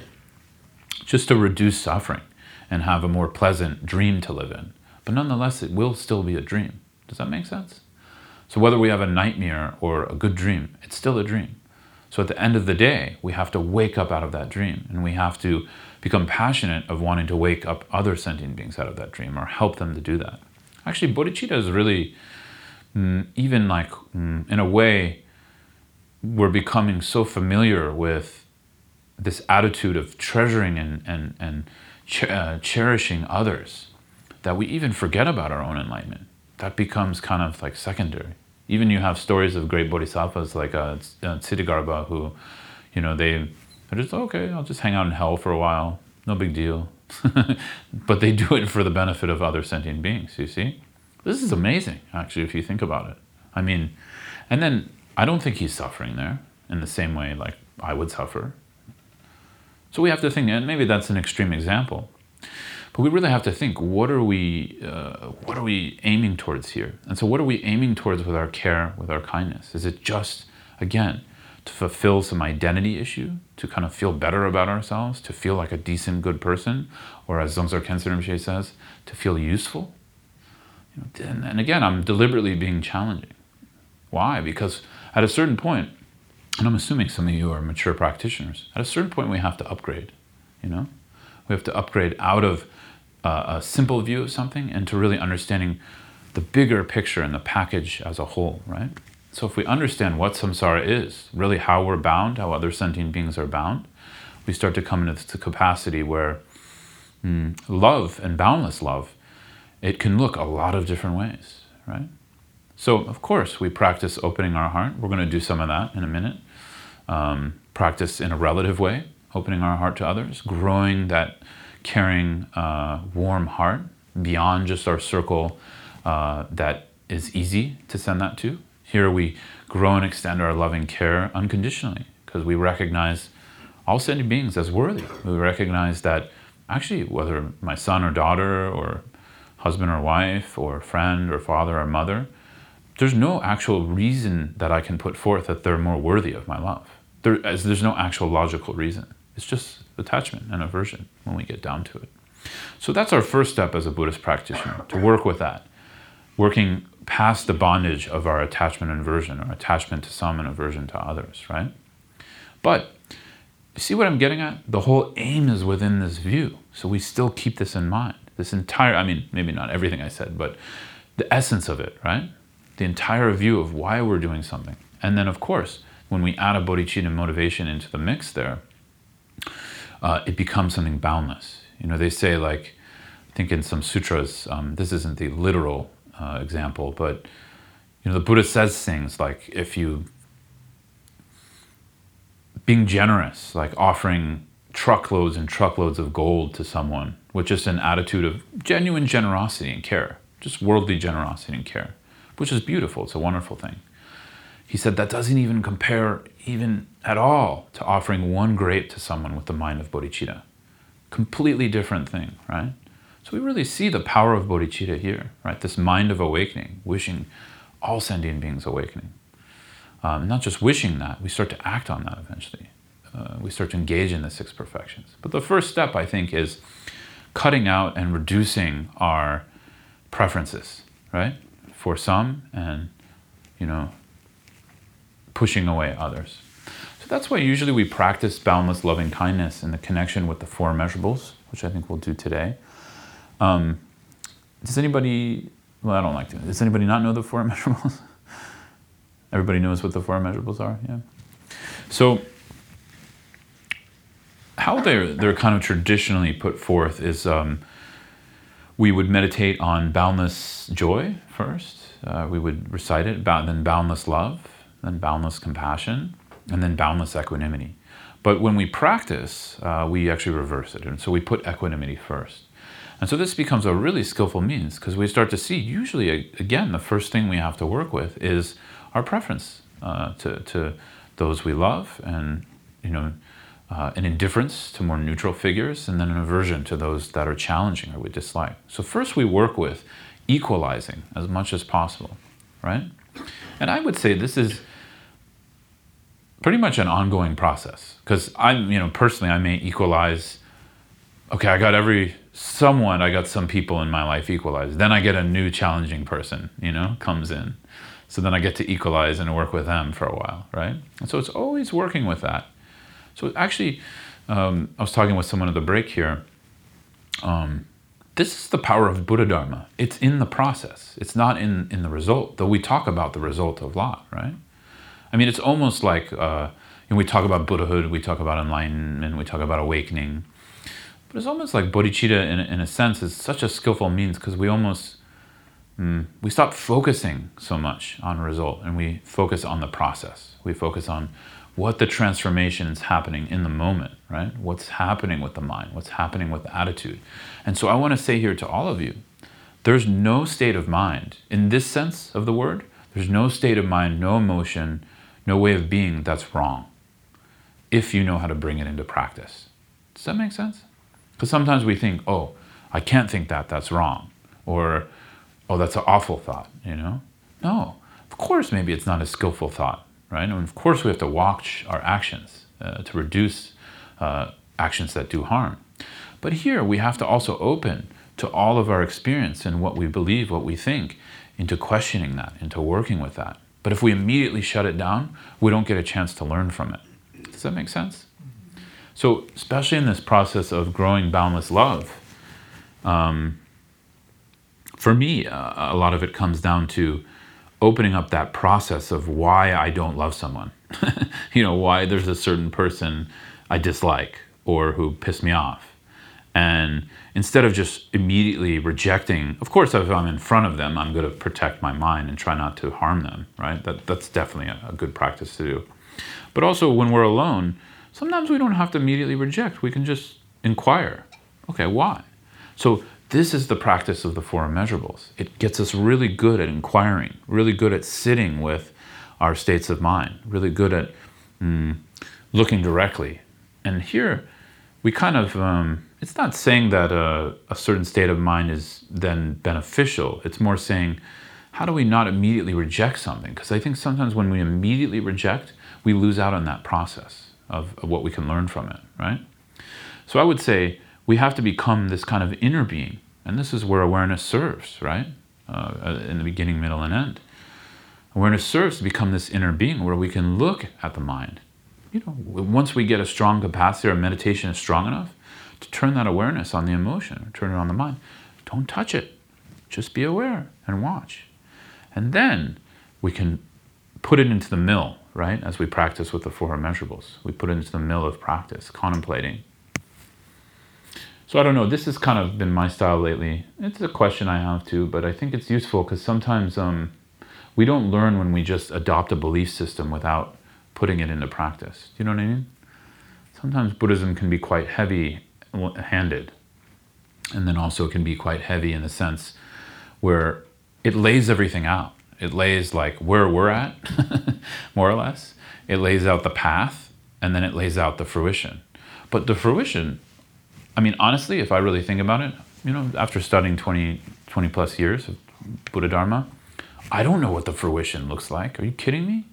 just to reduce suffering and have a more pleasant dream to live in. But nonetheless, it will still be a dream. Does that make sense? So whether we have a nightmare or a good dream, it's still a dream. So at the end of the day, we have to wake up out of that dream and we have to become passionate of wanting to wake up other sentient beings out of that dream or help them to do that. Actually, bodhicitta is really, mm, even like, mm, in a way, we're becoming so familiar with this attitude of treasuring and, and, and uh, cherishing others that we even forget about our own enlightenment. That becomes kind of like secondary. Even you have stories of great bodhisattvas like uh, uh, who, you know, they, they're just, okay, I'll just hang out in hell for a while. No big deal. but they do it for the benefit of other sentient beings, you see? This is amazing, actually, if you think about it. I mean, and then I don't think he's suffering there in the same way like I would suffer. So we have to think, and maybe that's an extreme example, but we really have to think: what are we, uh, what are we aiming towards here? And so, what are we aiming towards with our care, with our kindness? Is it just, again, to fulfill some identity issue, to kind of feel better about ourselves, to feel like a decent, good person, or as Dzongsar Khyentse Rinpoche says, to feel useful? You know, and, and again, I'm deliberately being challenging. Why? Because at a certain point, and I'm assuming some of you are mature practitioners, at a certain point we have to upgrade, you know? We have to upgrade out of uh, a simple view of something and to really understanding the bigger picture and the package as a whole, right? So if we understand what samsara is, really how we're bound, how other sentient beings are bound, we start to come into the capacity where mm, love and boundless love, it can look a lot of different ways, right? So, of course, we practice opening our heart. We're going to do some of that in a minute. Um, practice in a relative way, opening our heart to others, growing that caring, uh, warm heart beyond just our circle uh, that is easy to send that to. Here we grow and extend our loving care unconditionally because we recognize all sentient beings as worthy. We recognize that actually, whether my son or daughter or husband or wife or friend or father or mother, there's no actual reason that I can put forth that they're more worthy of my love. There, as there's no actual logical reason. It's just attachment and aversion when we get down to it. So that's our first step as a Buddhist practitioner to work with that, working past the bondage of our attachment and aversion, or attachment to some and aversion to others, right? But see what I'm getting at? The whole aim is within this view. So we still keep this in mind. This entire, I mean, maybe not everything I said, but the essence of it, right? The entire view of why we're doing something. And then, of course, when we add a bodhicitta motivation into the mix there, uh, it becomes something boundless. You know, they say, like, I think in some sutras, um, this isn't the literal uh, example, but, you know, the Buddha says things like, if you, being generous, like offering truckloads and truckloads of gold to someone with just an attitude of genuine generosity and care, just worldly generosity and care, which is beautiful. It's a wonderful thing. He said that doesn't even compare even at all to offering one grape to someone with the mind of bodhicitta. Completely different thing, right? So we really see the power of bodhicitta here, right? This mind of awakening, wishing all sentient beings awakening. Um, not just wishing that, we start to act on that eventually. Uh, we start to engage in the six perfections. But the first step, I think, is cutting out and reducing our preferences, right? For some, and you know, pushing away others. So that's why usually we practice boundless loving kindness in the connection with the four measurables, which I think we'll do today. Um, does anybody? Well, I don't like to. Does anybody not know the four measurables? Everybody knows what the four measurables are. Yeah. So how they're they're kind of traditionally put forth is um, we would meditate on boundless joy first. Uh, we would recite it, then boundless love, then boundless compassion, and then boundless equanimity. But when we practice, uh, we actually reverse it, and so we put equanimity first. And so this becomes a really skillful means because we start to see. Usually, again, the first thing we have to work with is our preference uh, to to those we love, and you know uh, an indifference to more neutral figures, and then an aversion to those that are challenging or we dislike. So, first we work with equalizing as much as possible, right? And I would say this is pretty much an ongoing process because I'm, you know, personally, I may equalize. Okay, I got every someone, I got some people in my life equalized. Then I get a new challenging person, you know, comes in. So then I get to equalize and work with them for a while, right? And so it's always working with that. So actually, um, I was talking with someone at the break here. Um, this is the power of Buddha Dharma. It's in the process. It's not in, in the result, though we talk about the result a lot, right? I mean, it's almost like uh, we talk about Buddhahood, we talk about enlightenment, we talk about awakening. But it's almost like bodhicitta, in, in a sense, is such a skillful means because we almost mm, we stop focusing so much on result and we focus on the process. We focus on what the transformation is happening in the moment, right? What's happening with the mind, what's happening with the attitude. And so I want to say here to all of you there's no state of mind, in this sense of the word, there's no state of mind, no emotion, no way of being that's wrong if you know how to bring it into practice. Does that make sense? Because sometimes we think, oh, I can't think that, that's wrong. Or, oh, that's an awful thought, you know? No, of course, maybe it's not a skillful thought right? And of course, we have to watch our actions uh, to reduce uh, actions that do harm. But here, we have to also open to all of our experience and what we believe, what we think, into questioning that, into working with that. But if we immediately shut it down, we don't get a chance to learn from it. Does that make sense? So, especially in this process of growing boundless love, um, for me, uh, a lot of it comes down to opening up that process of why I don't love someone. you know, why there's a certain person I dislike or who pissed me off. And instead of just immediately rejecting, of course, if I'm in front of them, I'm going to protect my mind and try not to harm them, right? That, that's definitely a, a good practice to do. But also, when we're alone, sometimes we don't have to immediately reject. We can just inquire. Okay, why? So this is the practice of the four immeasurables. It gets us really good at inquiring, really good at sitting with our states of mind, really good at mm, looking directly. And here, we kind of, um, it's not saying that a, a certain state of mind is then beneficial. It's more saying, how do we not immediately reject something? Because I think sometimes when we immediately reject, we lose out on that process of, of what we can learn from it, right? So I would say, we have to become this kind of inner being. And this is where awareness serves, right? Uh, uh, in the beginning, middle, and end. Awareness serves to become this inner being where we can look at the mind. You know, once we get a strong capacity, our meditation is strong enough to turn that awareness on the emotion or turn it on the mind. Don't touch it. Just be aware and watch. And then we can put it into the mill, right? As we practice with the four immeasurables, we put it into the mill of practice, contemplating. So I don't know. This has kind of been my style lately. It's a question I have too, but I think it's useful because sometimes um, we don't learn when we just adopt a belief system without putting it into practice. Do you know what I mean? Sometimes Buddhism can be quite heavy-handed, and then also it can be quite heavy in the sense where it lays everything out. It lays like where we're at, more or less. It lays out the path, and then it lays out the fruition. But the fruition, I mean, honestly, if I really think about it, you know, after studying 20, 20 plus years of Buddha Dharma, I don't know what the fruition looks like. Are you kidding me?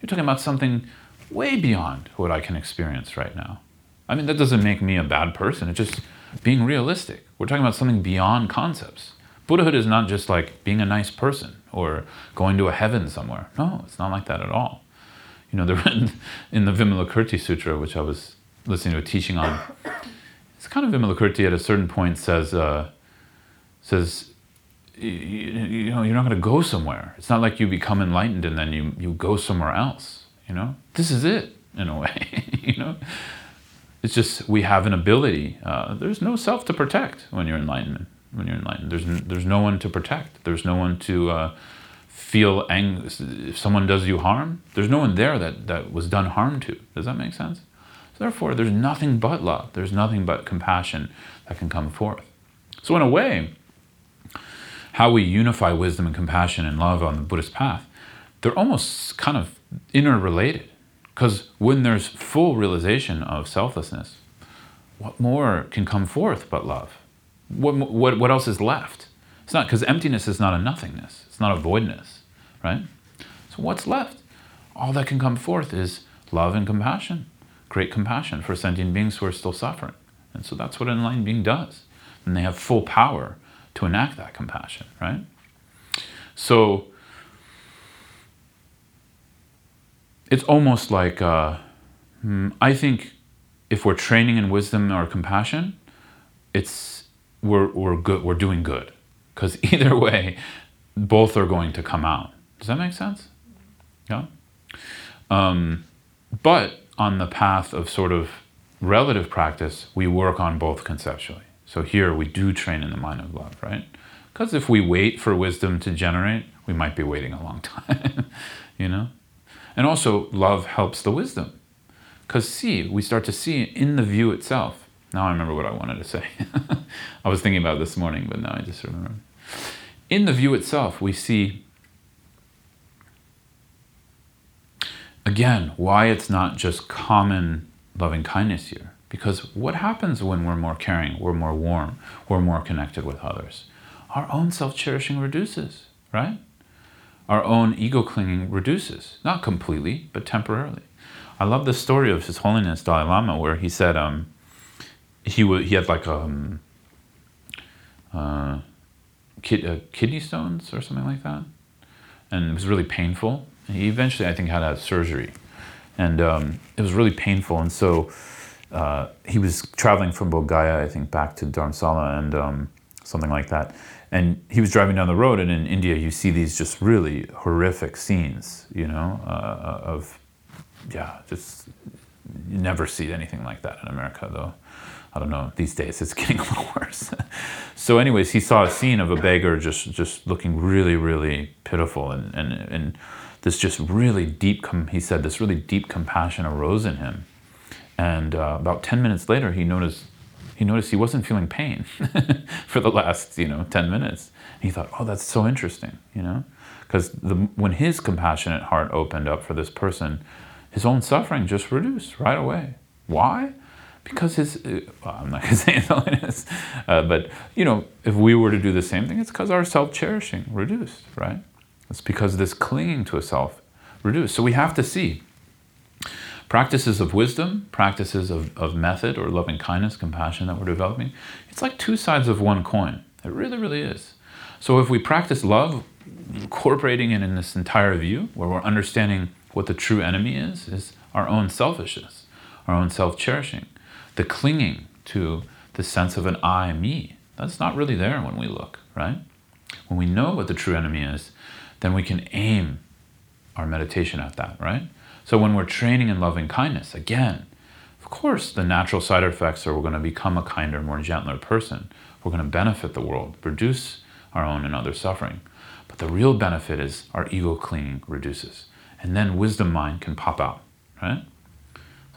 You're talking about something way beyond what I can experience right now. I mean, that doesn't make me a bad person. It's just being realistic. We're talking about something beyond concepts. Buddhahood is not just like being a nice person or going to a heaven somewhere. No, it's not like that at all. You know, the, in the Vimalakirti Sutra, which I was listening to a teaching on, it's kind of Vimalakirti at a certain point says, uh, says, you, you know, you're not going to go somewhere. It's not like you become enlightened and then you, you go somewhere else. You know, this is it in a way. you know, it's just we have an ability. Uh, there's no self to protect when you're enlightenment when you're enlightened. There's there's no one to protect. There's no one to uh, feel ang- if someone does you harm. There's no one there that that was done harm to. Does that make sense? So therefore, there's nothing but love. There's nothing but compassion that can come forth. So in a way, how we unify wisdom and compassion and love on the Buddhist path, they're almost kind of interrelated. Because when there's full realization of selflessness, what more can come forth but love? what, what, what else is left? It's not because emptiness is not a nothingness. It's not a voidness, right? So what's left? All that can come forth is love and compassion, great compassion for sentient beings who are still suffering. And so that's what an enlightened being does. And they have full power to enact that compassion, right? So it's almost like uh, hmm, I think if we're training in wisdom or compassion, it's we're, we're good we're doing good. Because either way both are going to come out. Does that make sense? Yeah. Um, but on the path of sort of relative practice we work on both conceptually. So here we do train in the mind of love right? Because if we wait for wisdom to generate we might be waiting a long time you know and also love helps the wisdom because see we start to see in the view itself now I remember what I wanted to say. I was thinking about this morning, but now I just remember. In the view itself, we see again why it's not just common loving kindness here. Because what happens when we're more caring, we're more warm, we're more connected with others? Our own self cherishing reduces, right? Our own ego clinging reduces, not completely, but temporarily. I love the story of His Holiness Dalai Lama where he said, um, he w- he had like um uh, kid- uh, kidney stones or something like that, and it was really painful. He eventually, I think, had a surgery, and um, it was really painful. And so uh, he was traveling from Bodh I think, back to Dharamsala and um, something like that. And he was driving down the road, and in India, you see these just really horrific scenes, you know, uh, of yeah, just you never see anything like that in America, though. I don't know, these days it's getting a little worse. so anyways, he saw a scene of a beggar just, just looking really, really pitiful and, and, and this just really deep, com- he said, this really deep compassion arose in him. And uh, about 10 minutes later, he noticed, he noticed he wasn't feeling pain for the last, you know, 10 minutes. And he thought, oh, that's so interesting, you know? Because when his compassionate heart opened up for this person, his own suffering just reduced right away. Why? because his, uh, well, I'm not going to say holiness, uh, but you know, if we were to do the same thing, it's because our self-cherishing reduced, right? It's because this clinging to a self reduced. So we have to see practices of wisdom, practices of, of method or loving kindness, compassion that we're developing. It's like two sides of one coin. It really, really is. So if we practice love, incorporating it in this entire view, where we're understanding what the true enemy is, is our own selfishness, our own self-cherishing the clinging to the sense of an I, me. That's not really there when we look, right? when we know what the true enemy is, then we can aim our meditation at that, right? So when we're training in loving kindness, again, of course, the natural side effects are we're going to become a kinder, more gentler person. We're going to benefit the world, reduce our own and other suffering. But the real benefit is our ego clinging reduces. And then wisdom mind can pop out, right?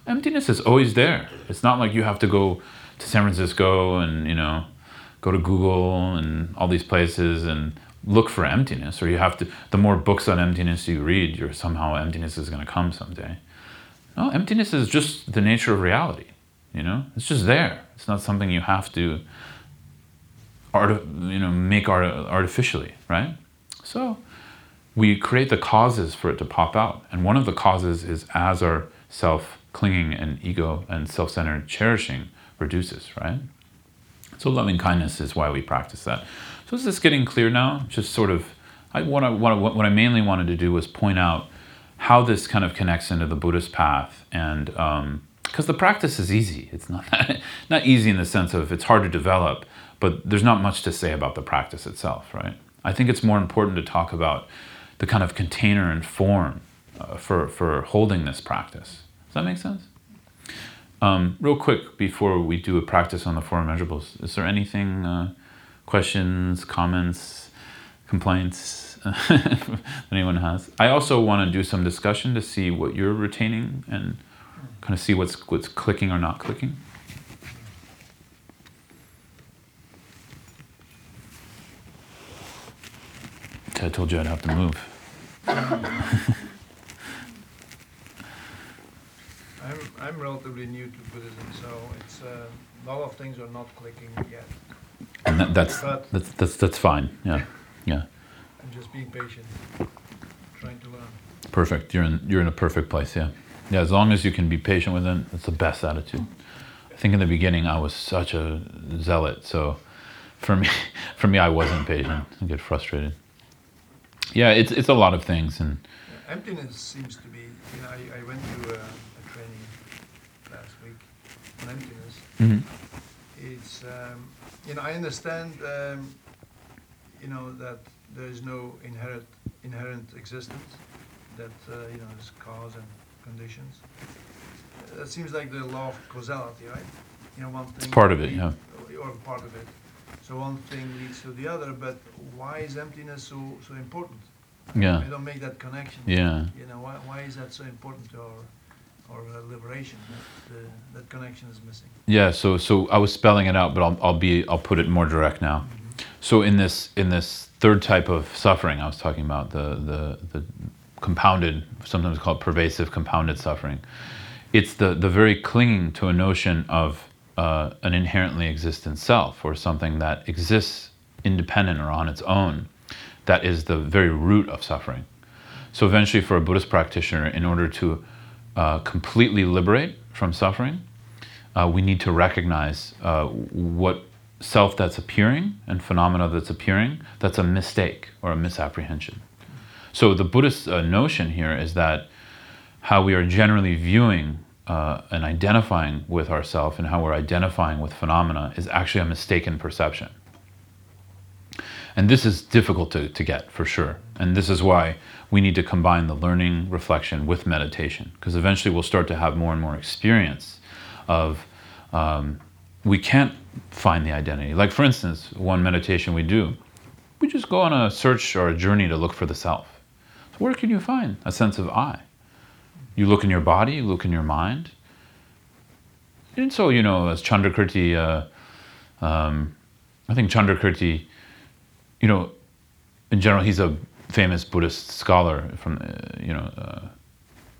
Emptiness is always there. It's not like you have to go to San Francisco and, you know, go to Google and all these places and look for emptiness, or you have to, the more books on emptiness you read, you're somehow emptiness is going to come someday. No, emptiness is just the nature of reality. You know, it's just there. It's not something you have to, art, you know, make art, artificially, right? So, we create the causes for it to pop out, and one of the causes is as our self clinging and ego and self-centered cherishing reduces, right? So loving kindness is why we practice that. So is this getting clear now? Just sort of, I, what, I, what, I, what I mainly wanted to do was point out how this kind of connects into the Buddhist path, and because um, the practice is easy. It's not not easy in the sense of it's hard to develop, but there's not much to say about the practice itself, right? I think it's more important to talk about the kind of container and form uh, for for holding this practice. Does that make sense? Um, real quick before we do a practice on the four measurables, is there anything? Uh, questions, comments, complaints anyone has. I also want to do some discussion to see what you're retaining and kind of see what's what's clicking or not clicking. I told you I'd have to move. I'm, I'm relatively new to Buddhism, so it's uh, a lot of things are not clicking yet. And that, that's, that's that's that's fine. Yeah, yeah, I'm just being patient, trying to learn. perfect. You're in you're in a perfect place. Yeah, yeah. As long as you can be patient with it, that's the best attitude. I think in the beginning I was such a zealot, so for me, for me I wasn't patient. I get frustrated. Yeah, it's it's a lot of things, and Emptiness seems to be, you know, I, I went to a, a training last week on emptiness. Mhm. It's, um, you know, I understand, um, you know, that there is no inherent, inherent existence, that, uh, you know, there's cause and conditions. That seems like the law of causality, right? You know, one thing. part of it, yeah. Or part of it. So one thing leads to the other, but why is emptiness so, so important? yeah, I don't make that connection. yeah. You know, why, why is that so important to our, our uh, liberation? That, the, that connection is missing. Yeah, so so I was spelling it out, but I'll I'll be I'll put it more direct now. So in this in this third type of suffering I was talking about, the the the compounded, sometimes called pervasive compounded suffering. It's the the very clinging to a notion of uh, an inherently existent self or something that exists independent or on its own, that is the very root of suffering. So eventually, for a Buddhist practitioner, in order to uh, completely liberate from suffering, uh, we need to recognize uh, what self that's appearing and phenomena that's appearing that's a mistake or a misapprehension. So the Buddhist uh, notion here is that how we are generally viewing uh, and identifying with ourself and how we're identifying with phenomena is actually a mistaken perception. And this is difficult to, to get for sure. And this is why we need to combine the learning reflection with meditation, because eventually we'll start to have more and more experience of um, we can't find the identity. Like, for instance, one meditation we do, we just go on a search or a journey to look for the self. So, where can you find a sense of I? You look in your body, you look in your mind. And so, you know, as Chandrakirti, uh, um, I think Chandrakirti, you know, in general, he's a famous Buddhist scholar from, uh, you know, uh,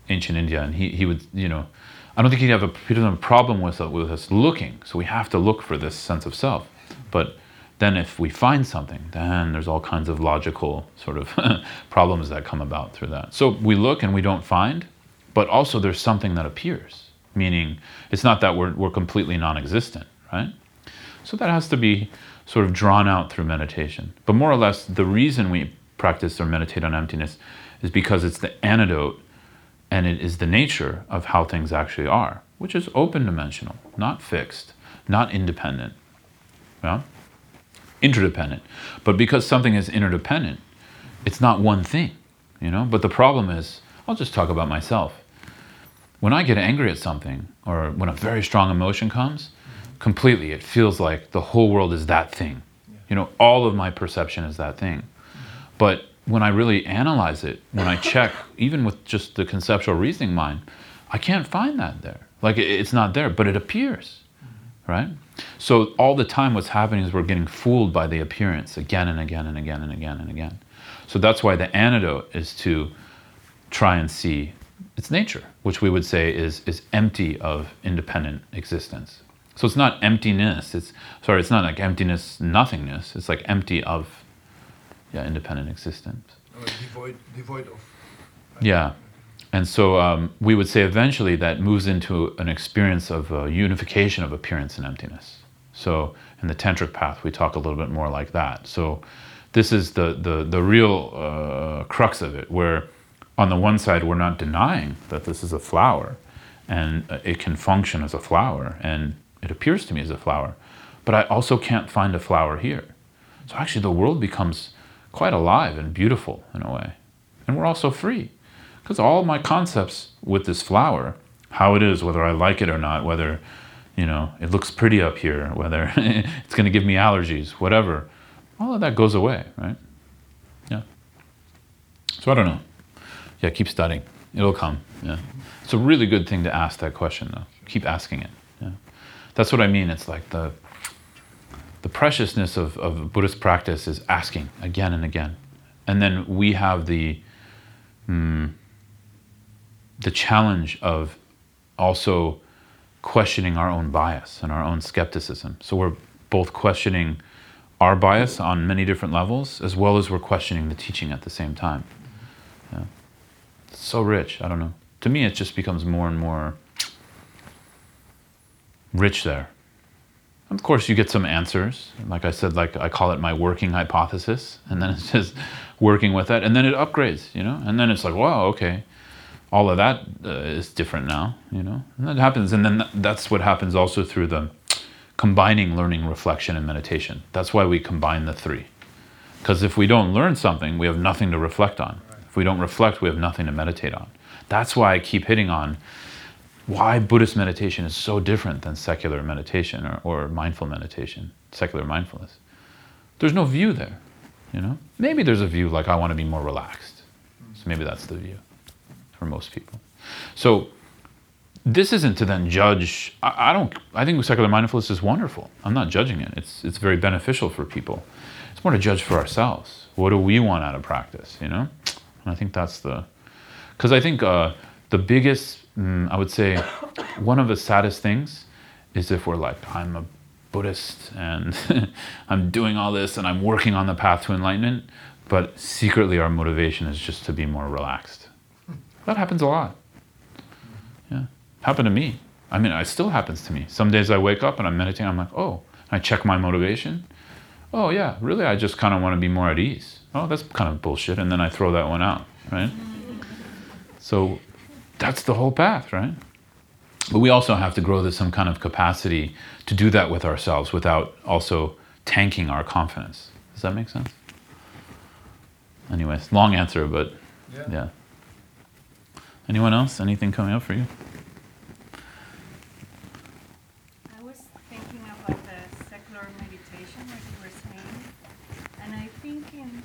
ancient India, and he, he would, you know, I don't think he'd have a, he doesn't have a problem with, uh, with us looking. So we have to look for this sense of self. But then if we find something, then there's all kinds of logical sort of problems that come about through that. So we look and we don't find, but also there's something that appears, meaning it's not that we're, we're completely non existent, right? So that has to be sort of drawn out through meditation. But more or less, the reason we practice or meditate on emptiness is because it's the antidote and it is the nature of how things actually are, which is open dimensional, not fixed, not independent. Yeah? interdependent. But because something is interdependent, it's not one thing, you know? But the problem is, I'll just talk about myself. When I get angry at something or when a very strong emotion comes, completely it feels like the whole world is that thing. You know, all of my perception is that thing. But when I really analyze it, when I check, even with just the conceptual reasoning mind, I can't find that there. Like it's not there, but it appears, mm-hmm. right? So all the time, what's happening is we're getting fooled by the appearance again and again and again and again and again. So that's why the antidote is to try and see its nature, which we would say is is empty of independent existence. So it's not emptiness. It's sorry, it's not like emptiness, nothingness. It's like empty of yeah, independent existence. Or devoid, devoid of. Yeah. And so um, we would say eventually that moves into an experience of uh, unification of appearance and emptiness. So in the tantric path, we talk a little bit more like that. So this is the the the real uh, crux of it, where on the one side we're not denying that this is a flower, and uh, it can function as a flower, and it appears to me as a flower, but I also can't find a flower here. So actually, the world becomes quite alive and beautiful in a way, and we're also free, because all my concepts with this flower, how it is, whether I like it or not, whether you know it looks pretty up here, whether it's going to give me allergies, whatever, all of that goes away, right? Yeah. So I don't know. Yeah, keep studying. It'll come. Yeah. It's a really good thing to ask that question though. Keep asking it. Yeah. That's what I mean. It's like the the preciousness of, of Buddhist practice is asking again and again. And then we have the mm, the challenge of also questioning our own bias and our own skepticism. So we're both questioning our bias on many different levels, as well as we're questioning the teaching at the same time. Yeah. It's so rich. I don't know. To me, it just becomes more and more rich there. Of course, you get some answers. Like I said, like I call it my working hypothesis, and then it's just working with that, and then it upgrades, you know, and then it's like, wow, okay, all of that uh, is different now, you know, and that happens, and then th- that's what happens also through the combining learning, reflection, and meditation. That's why we combine the three, because if we don't learn something, we have nothing to reflect on. If we don't reflect, we have nothing to meditate on. That's why I keep hitting on why Buddhist meditation is so different than secular meditation or, or mindful meditation, secular mindfulness. There's no view there, you know? Maybe there's a view like I want to be more relaxed. So maybe that's the view for most people. So this isn't to then judge. I, I don't. I think secular mindfulness is wonderful. I'm not judging it. It's it's very beneficial for people. It's more to judge for ourselves. What do we want out of practice? You know, and I think that's the. Because I think uh, the biggest, mm, I would say, one of the saddest things is if we're like, I'm a Buddhist and I'm doing all this and I'm working on the path to enlightenment, but secretly our motivation is just to be more relaxed. That happens a lot. Yeah, happened to me. I mean, it still happens to me. Some days I wake up and I'm meditating. I'm like, oh, I check my motivation. Oh yeah, really? I just kind of want to be more at ease. Oh, that's kind of bullshit, and then I throw that one out, right? So that's the whole path, right? But we also have to grow to some kind of capacity to do that with ourselves without also tanking our confidence. Does that make sense? Anyways, long answer, but Yeah. yeah. Anyone else? Anything coming up for you? I was thinking about the secular meditation, like you were saying, and I think in,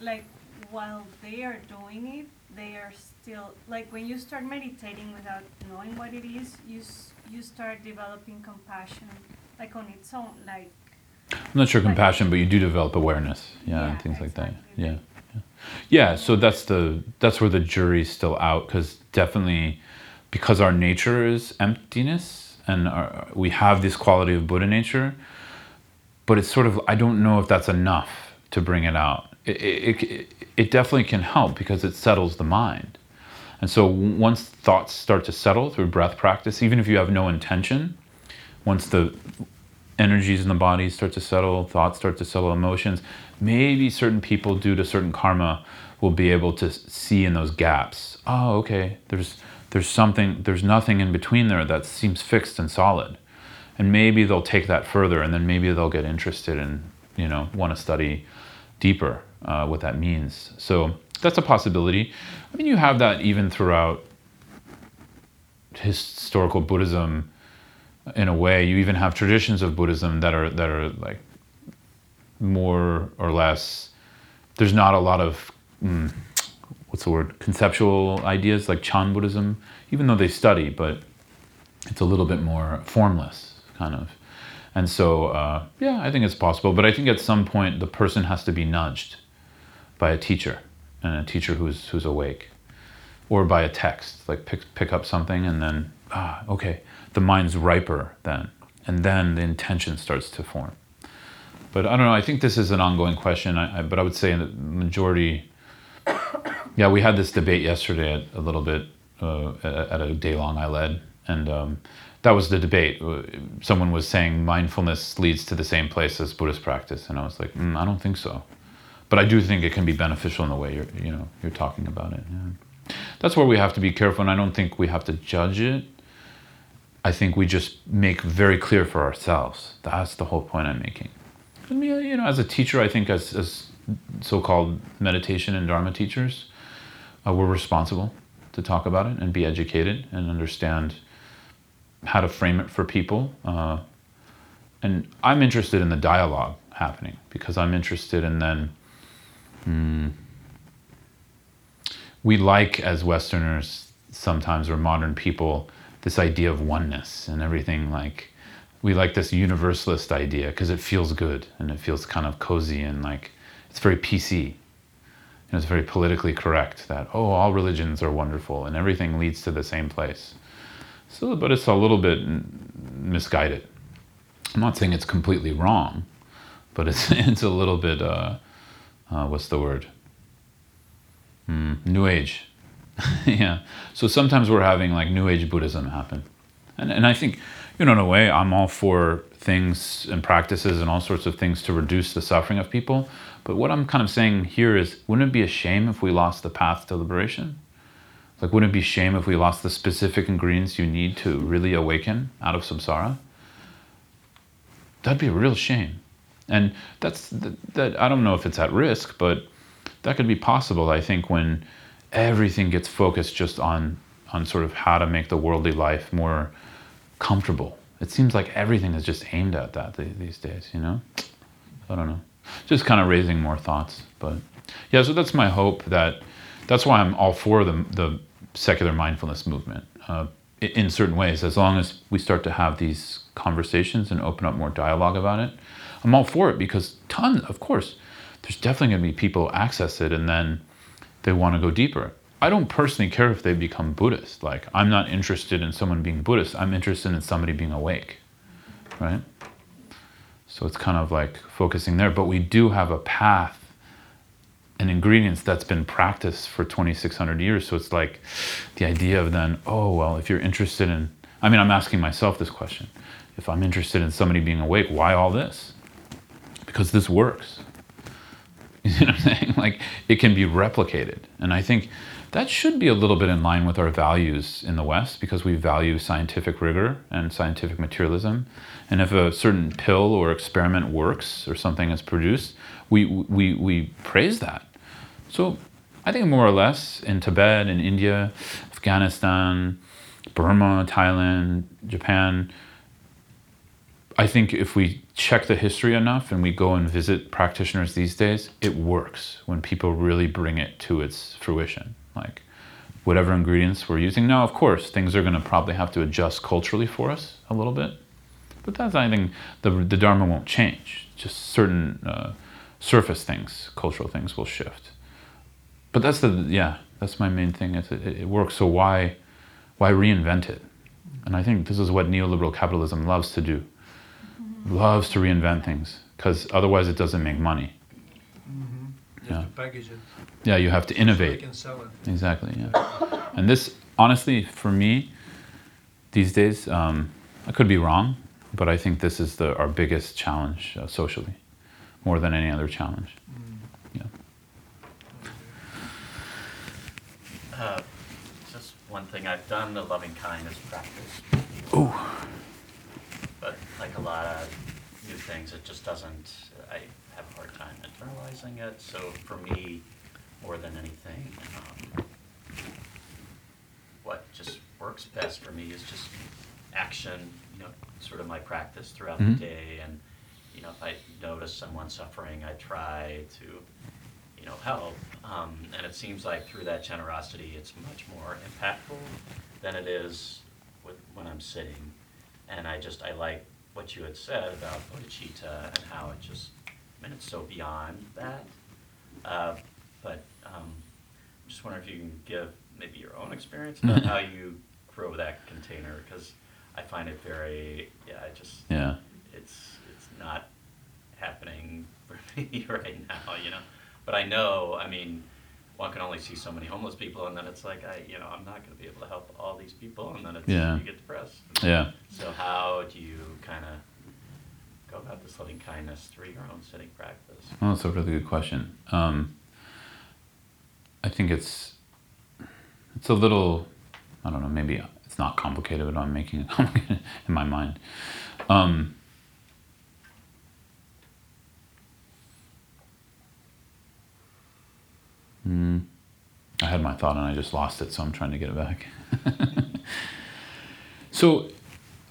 like, while they are doing it, they are still, like, when you start meditating without knowing what it is, you, s- you start developing compassion, like, on its own, like, I'm not sure Like- compassion, but you do develop awareness, yeah, Yeah, and things like that. Yeah, yeah, yeah. So that's the that's where the jury's still out because definitely because our nature is emptiness and our, we have this quality of Buddha nature, but it's sort of I don't know if that's enough to bring it out. It it, it, it definitely can help because it settles the mind, and so once thoughts start to settle through breath practice, even if you have no intention, once the energies in the body start to settle, thoughts start to settle, emotions. Maybe certain people, due to certain karma, will be able to see in those gaps. Oh, okay. There's there's something. There's nothing in between there that seems fixed and solid, and maybe they'll take that further, and then maybe they'll get interested and, you know, want to study deeper uh, what that means. So that's a possibility. I mean, you have that even throughout historical Buddhism. In a way, you even have traditions of Buddhism that are that are like more or less. There's not a lot of mm, what's the word conceptual ideas like Chan Buddhism, even though they study, but it's a little bit more formless kind of. And so, uh, yeah, I think it's possible. But I think at some point the person has to be nudged by a teacher, and a teacher who's who's awake, or by a text, like pick pick up something and then ah, okay, the mind's riper then, and then the intention starts to form. But I don't know. I think this is an ongoing question. I, I, but I would say in the majority. Yeah, we had this debate yesterday at, a little bit uh, at a day long I led, and um, that was the debate. Uh, Someone was saying mindfulness leads to the same place as Buddhist practice, and I was like, mm, I don't think so. But I do think it can be beneficial in the way you're, you know, you're talking about it. Yeah. That's where we have to be careful, and I don't think we have to judge it. I think we just make very clear for ourselves. That's the whole point I'm making. Mean, you know, as a teacher, I think as, as so-called meditation and Dharma teachers, uh, we're responsible to talk about it and be educated and understand how to frame it for people. Uh, and I'm interested in the dialogue happening because I'm interested in then. Hmm, we like as Westerners sometimes or modern people this idea of oneness and everything like we like this universalist idea because it feels good and it feels kind of cozy and like it's very PC. And it's very politically correct that oh all religions are wonderful and everything leads to the same place. So, but it's a little bit misguided. I'm not saying it's completely wrong, but it's it's a little bit uh, uh, what's the word? Mm, new Age. yeah. So sometimes we're having like New Age Buddhism happen, and and I think you know in a way I'm all for things and practices and all sorts of things to reduce the suffering of people. But what I'm kind of saying here is, wouldn't it be a shame if we lost the path to liberation? Like, wouldn't it be a shame if we lost the specific ingredients you need to really awaken out of samsara? That'd be a real shame. And that's that, that I don't know if it's at risk, but that could be possible, I think, when everything gets focused just on on sort of how to make the worldly life more comfortable. It seems like everything is just aimed at that these days, you know? I don't know. Just kind of raising more thoughts. But yeah, so that's my hope that that's why I'm all for the, the secular mindfulness movement uh, in certain ways. As long as we start to have these conversations and open up more dialogue about it, I'm all for it because ton, of course, there's definitely going to be people access it and then they want to go deeper. I don't personally care if they become Buddhist. Like I'm not interested in someone being Buddhist. I'm interested in somebody being awake, right? So it's kind of like focusing there. But we do have a path and ingredients that's been practiced for 2,600 years. So it's like the idea of then, oh well, if you're interested in, I mean, I'm asking myself this question: if I'm interested in somebody being awake, why all this? Because this works. You know what I'm saying? Like it can be replicated. And I think that should be a little bit in line with our values in the West because we value scientific rigor and scientific materialism. And if a certain pill or experiment works or something is produced, we, we, we praise that. So I think more or less in Tibet, in India, Afghanistan, Burma, Thailand, Japan, I think if we check the history enough and we go and visit practitioners these days, it works when people really bring it to its fruition. Like whatever ingredients we're using. Now, of course, things are going to probably have to adjust culturally for us a little bit, but that's I think the the Dharma won't change. Just certain uh, surface things, cultural things will shift. But that's the yeah, that's my main thing. It, it, it works. So why why reinvent it? And I think this is what neoliberal capitalism loves to do loves to reinvent things because otherwise it doesn't make money. Mm-hmm. Yeah. package it. Yeah, you have to innovate. can sell it. Exactly. Yeah. And this, honestly, for me, these days, um, I could be wrong, but I think this is the our biggest challenge uh, socially, more than any other challenge. Mm. Yeah. Uh, just one thing, I've done the loving kindness practice. Ooh. Like a lot of new things, it just doesn't, I have a hard time internalizing it. So for me, more than anything, um, what just works best for me is just action, you know, sort of my practice throughout Mhm. the day. And, you know, if I notice someone suffering, I try to, you know, help. Um, and it seems like through that generosity, it's much more impactful than it is with, when I'm sitting. And I just, I like what you had said about bodhicitta and how it just, I mean, it's so beyond that. Uh, but um, I'm just wondering if you can give maybe your own experience about how you grow that container, because I find it very, yeah, I just, Yeah. it's, it's not happening for me right now, you know? But I know, I mean, one can only see so many homeless people, and then it's like, I, you know, I'm not gonna be able to help all these people, and then it's, Yeah. you get depressed. Yeah. So how do you kind of go about this loving kindness through your own sitting practice? Well, that's a really good question. Um, I think it's it's a little I don't know maybe it's not complicated, but I'm making it complicated in my mind. Um, hmm, I had my thought and I just lost it, so I'm trying to get it back. so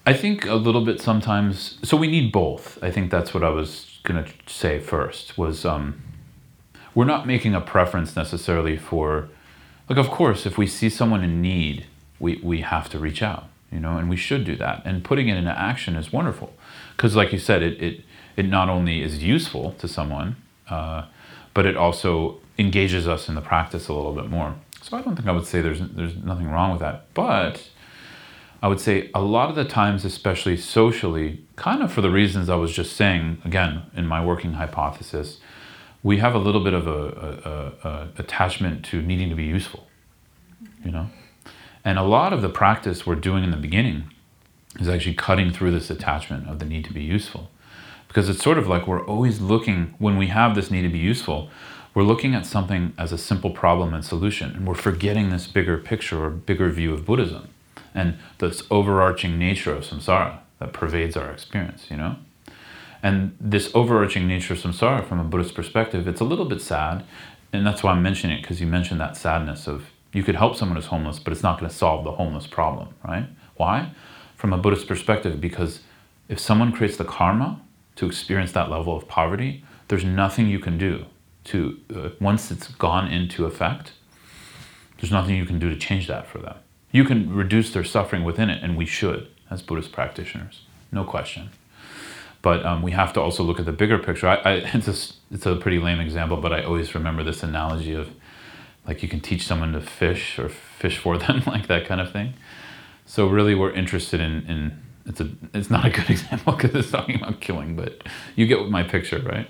I think a little bit sometimes. So we need both. I think that's what I was gonna say first. Was um, we're not making a preference necessarily for, like, of course, if we see someone in need, we we have to reach out, you know, and we should do that. And putting it into action is wonderful, because like you said, it it it not only is useful to someone, uh, but it also engages us in the practice a little bit more. So I don't think I would say there's there's nothing wrong with that, but I would say a lot of the times, especially socially, kind of for the reasons I was just saying, again, in my working hypothesis, we have a little bit of a, a, a, attachment to needing to be useful, you know? And a lot of the practice we're doing in the beginning is actually cutting through this attachment of the need to be useful. Because it's sort of like we're always looking, when we have this need to be useful, we're looking at something as a simple problem and solution, and we're forgetting this bigger picture or bigger view of Buddhism and this overarching nature of samsara that pervades our experience, you know? And this overarching nature of samsara from a Buddhist perspective, it's a little bit sad. And that's why I'm mentioning it, because you mentioned that sadness of you could help someone who's homeless, but it's not going to solve the homeless problem, right? Why? From a Buddhist perspective, because if someone creates the karma to experience that level of poverty, there's nothing you can do to, uh, once it's gone into effect, there's nothing you can do to change that for them. You can reduce their suffering within it, and we should as Buddhist practitioners, no question. But um, we have to also look at the bigger picture. I, I, it's, a, it's a pretty lame example, but I always remember this analogy of like you can teach someone to fish or fish for them, like that kind of thing. So really, we're interested in, in it's a it's not a good example because it's talking about killing, but you get my picture, right?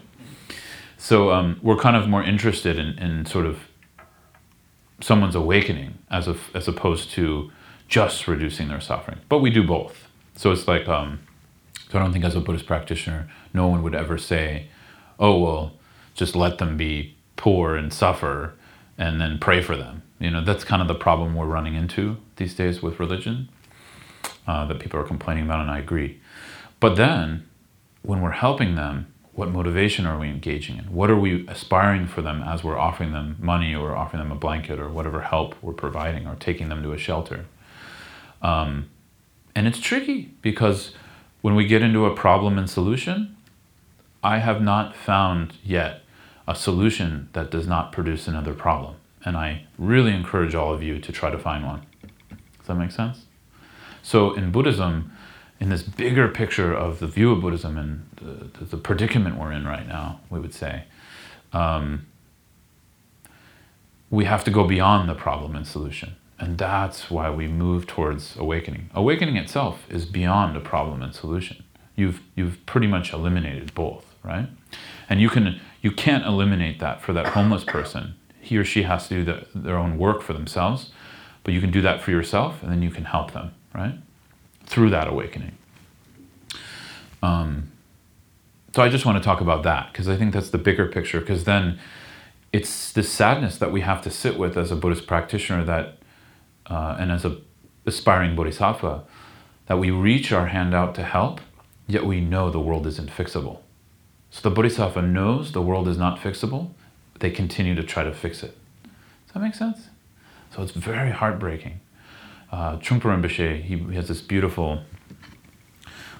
So um, we're kind of more interested in, in sort of someone's awakening as of, as opposed to just reducing their suffering. But we do both. So it's like um, so I don't think as a Buddhist practitioner, no one would ever say, "Oh well, just let them be poor and suffer, and then pray for them." You know, that's kind of the problem we're running into these days with religion uh, that people are complaining about, and I agree. But then, when we're helping them, what motivation are we engaging in? What are we aspiring for them as we're offering them money or offering them a blanket or whatever help we're providing or taking them to a shelter? Um, and it's tricky because when we get into a problem and solution, I have not found yet a solution that does not produce another problem. And I really encourage all of you to try to find one. Does that make sense? So in Buddhism, in this bigger picture of the view of Buddhism and the, the, the predicament we're in right now, we would say, um, we have to go beyond the problem and solution. And that's why we move towards awakening. Awakening itself is beyond a problem and solution. You've, you've pretty much eliminated both, right? And you, can, you can't eliminate that for that homeless person. He or she has to do the, their own work for themselves, but you can do that for yourself and then you can help them, right? Through that awakening. Um, so I just want to talk about that because I think that's the bigger picture because then it's the sadness that we have to sit with as a Buddhist practitioner that uh, and as a aspiring bodhisattva that we reach our hand out to help, yet we know the world isn't fixable. So the Bodhisattva knows the world is not fixable, they continue to try to fix it. Does that make sense? So it's very heartbreaking. Uh, Trungpa Rinpoche, he, has this beautiful,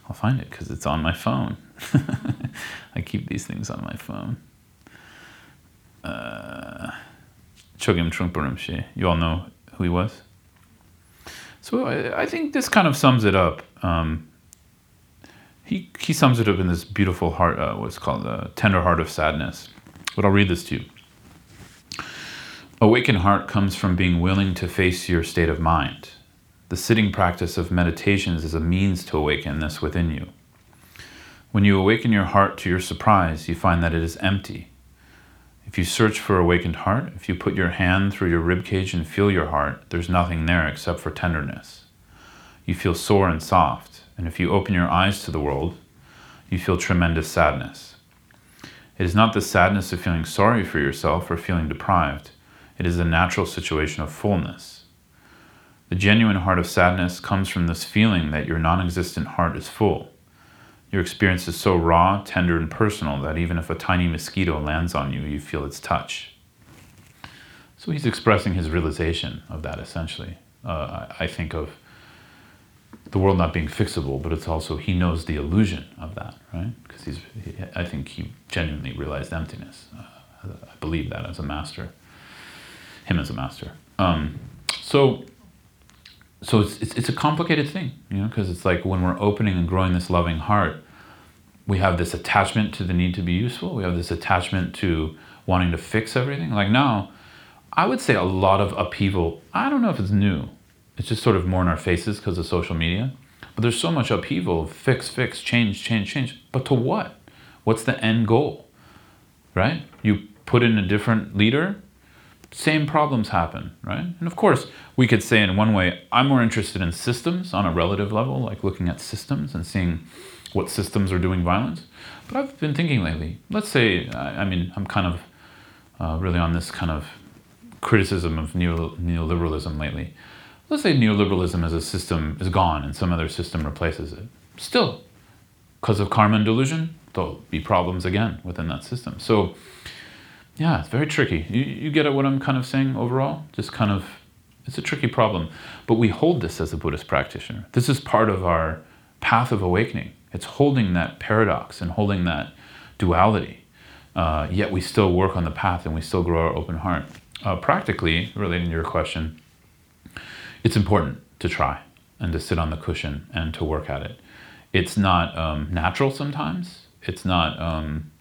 I'll find it because it's on my phone. I keep these things on my phone. Uh, Chogyam Trungpa Rinpoche, you all know who he was? So I, I think this kind of sums it up. Um, he, he sums it up in this beautiful heart, uh, what's called the tender heart of sadness. But I'll read this to you. Awakened heart comes from being willing to face your state of mind. The sitting practice of meditations is a means to awaken this within you. When you awaken your heart to your surprise, you find that it is empty. If you search for awakened heart, if you put your hand through your rib cage and feel your heart, there's nothing there except for tenderness. You feel sore and soft, and if you open your eyes to the world, you feel tremendous sadness. It is not the sadness of feeling sorry for yourself or feeling deprived. It is a natural situation of fullness. The genuine heart of sadness comes from this feeling that your non existent heart is full. Your experience is so raw, tender, and personal that even if a tiny mosquito lands on you, you feel its touch. So he's expressing his realization of that essentially. Uh, I think of the world not being fixable, but it's also he knows the illusion of that, right? Because he's, he, I think he genuinely realized emptiness. Uh, I believe that as a master, him as a master. Um, so, so it's, it's it's a complicated thing, you know, because it's like when we're opening and growing this loving heart, we have this attachment to the need to be useful. We have this attachment to wanting to fix everything. Like now, I would say a lot of upheaval. I don't know if it's new it's just sort of more in our faces because of social media. But there's so much upheaval, fix, fix, change, change, change. But to what? What's the end goal? Right? You put in a different leader, same problems happen, right? And of course, we could say in one way, I'm more interested in systems on a relative level, like looking at systems and seeing what systems are doing violence. But I've been thinking lately, let's say, I mean, I'm kind of uh, really on this kind of criticism of neoliberalism lately let's say neoliberalism as a system is gone and some other system replaces it. Still, because of karma and delusion, there'll be problems again within that system. So, yeah, it's very tricky. You, you get at what I'm kind of saying overall? Just kind of, it's a tricky problem. But we hold this as a Buddhist practitioner. This is part of our path of awakening. It's holding that paradox and holding that duality. Uh, yet we still work on the path and we still grow our open heart. Uh, practically, relating to your question, it's important to try and to sit on the cushion and to work at it. It's not um, natural sometimes. It's not, um,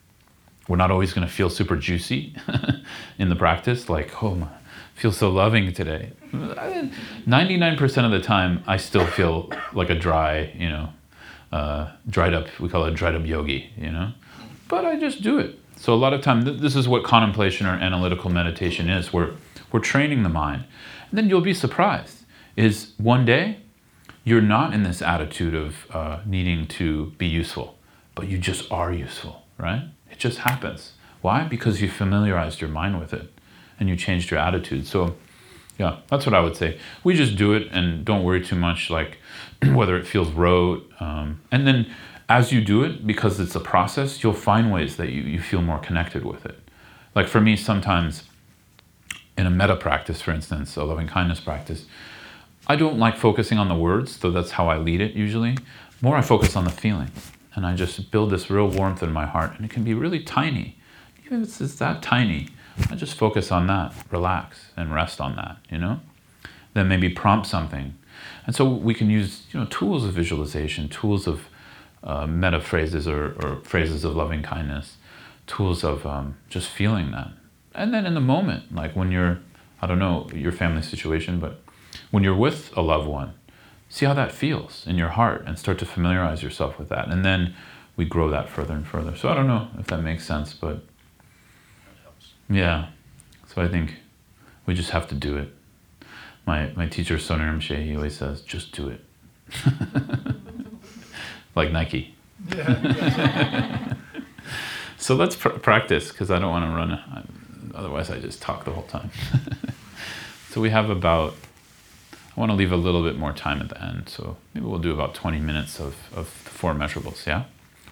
we're not always going to feel super juicy in the practice, like, oh, my, feel so loving today. 99% of the time, I still feel like a dry, you know, uh, dried up, we call it dried up yogi, you know? But I just do it. So a lot of time, th- this is what contemplation or analytical meditation is. We're, we're training the mind. And then you'll be surprised is one day you're not in this attitude of uh, needing to be useful, but you just are useful, right? Just happens. Why? Because you familiarized your mind with it and you changed your attitude. So, yeah, that's what I would say. We just do it and don't worry too much, like whether it feels rote. Um, and then as you do it, because it's a process, you'll find ways that you, you feel more connected with it. Like for me, sometimes in a metta practice, for instance, a loving kindness practice, I don't like focusing on the words, though that's how I lead it usually. More I focus on the feeling. And I just build this real warmth in my heart. And it can be really tiny. Even if it's that tiny, I just focus on that, relax, and rest on that, you know? Then maybe prompt something. And so we can use, you know, tools of visualization, tools of uh, metta phrases or, or, phrases of loving kindness, tools of um, just feeling that. And then in the moment, like when you're, I don't know your family situation, but when you're with a loved one, see how that feels in your heart and start to familiarize yourself with that. And then we grow that further and further. So I don't know if that makes sense, but yeah. So I think we just have to do it. My my teacher Soner Rinpoche, he always says, just do it. like Nike. Yeah. so let's pr- practice because I don't want to run. Uh, otherwise, I just talk the whole time. so we have about want to leave a little bit more time at the end, so maybe we'll do about 20 minutes of, of the four measurables, yeah?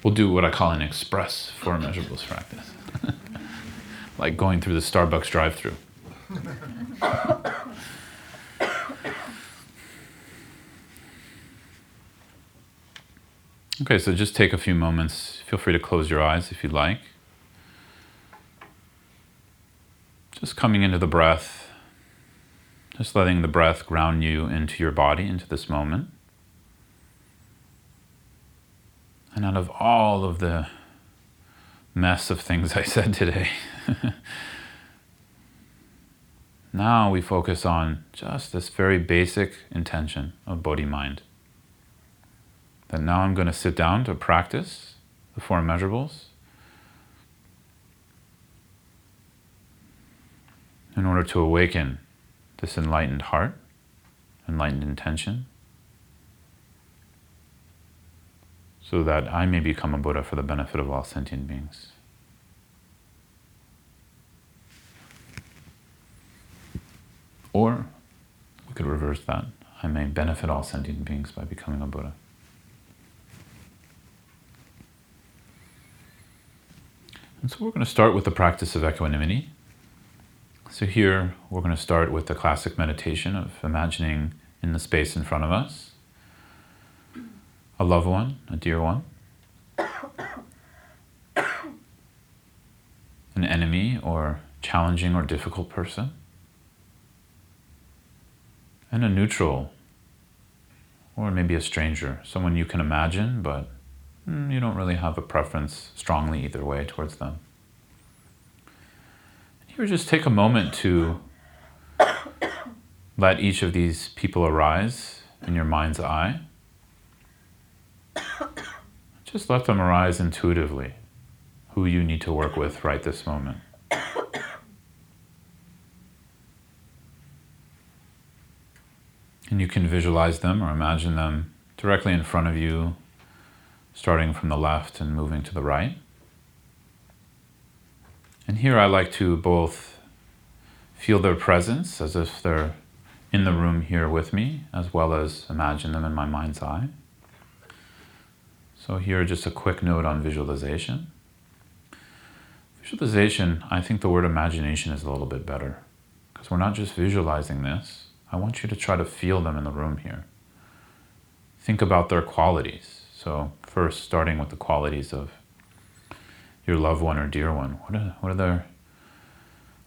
we'll do what I call an express four measurables practice, like going through the Starbucks drive-through. Okay, so just take a few moments. Feel free to close your eyes if you'd like. Just coming into the breath, just letting the breath ground you into your body, into this moment. And out of all of the mess of things I said today, now we focus on just this very basic intention of body mind that now I'm going to sit down to practice the four measurables in order to awaken this enlightened heart, enlightened intention, so that I may become a Buddha for the benefit of all sentient beings. Or we could reverse that. I may benefit all sentient beings by becoming a Buddha. And so we're going to start with the practice of equanimity. So here we're going to start with the classic meditation of imagining in the space in front of us a loved one, a dear one, an enemy or challenging or difficult person, and a neutral or maybe a stranger, someone you can imagine but Mm, you don't really have a preference strongly either way towards them. Here, just take a moment to let each of these people arise in your mind's eye. Just let them arise intuitively, who you need to work with right this moment. And you can visualize them or imagine them directly in front of you starting from the left and moving to the right. And here I like to both feel their presence as if they're in the room here with me, as well as imagine them in my mind's eye. So, here just a quick note on visualization. Visualization, I think the word imagination is a little bit better because we're not just visualizing this. I want you to try to feel them in the room here. Think about their qualities. So, first starting with the qualities of your loved one or dear one. What are, what are their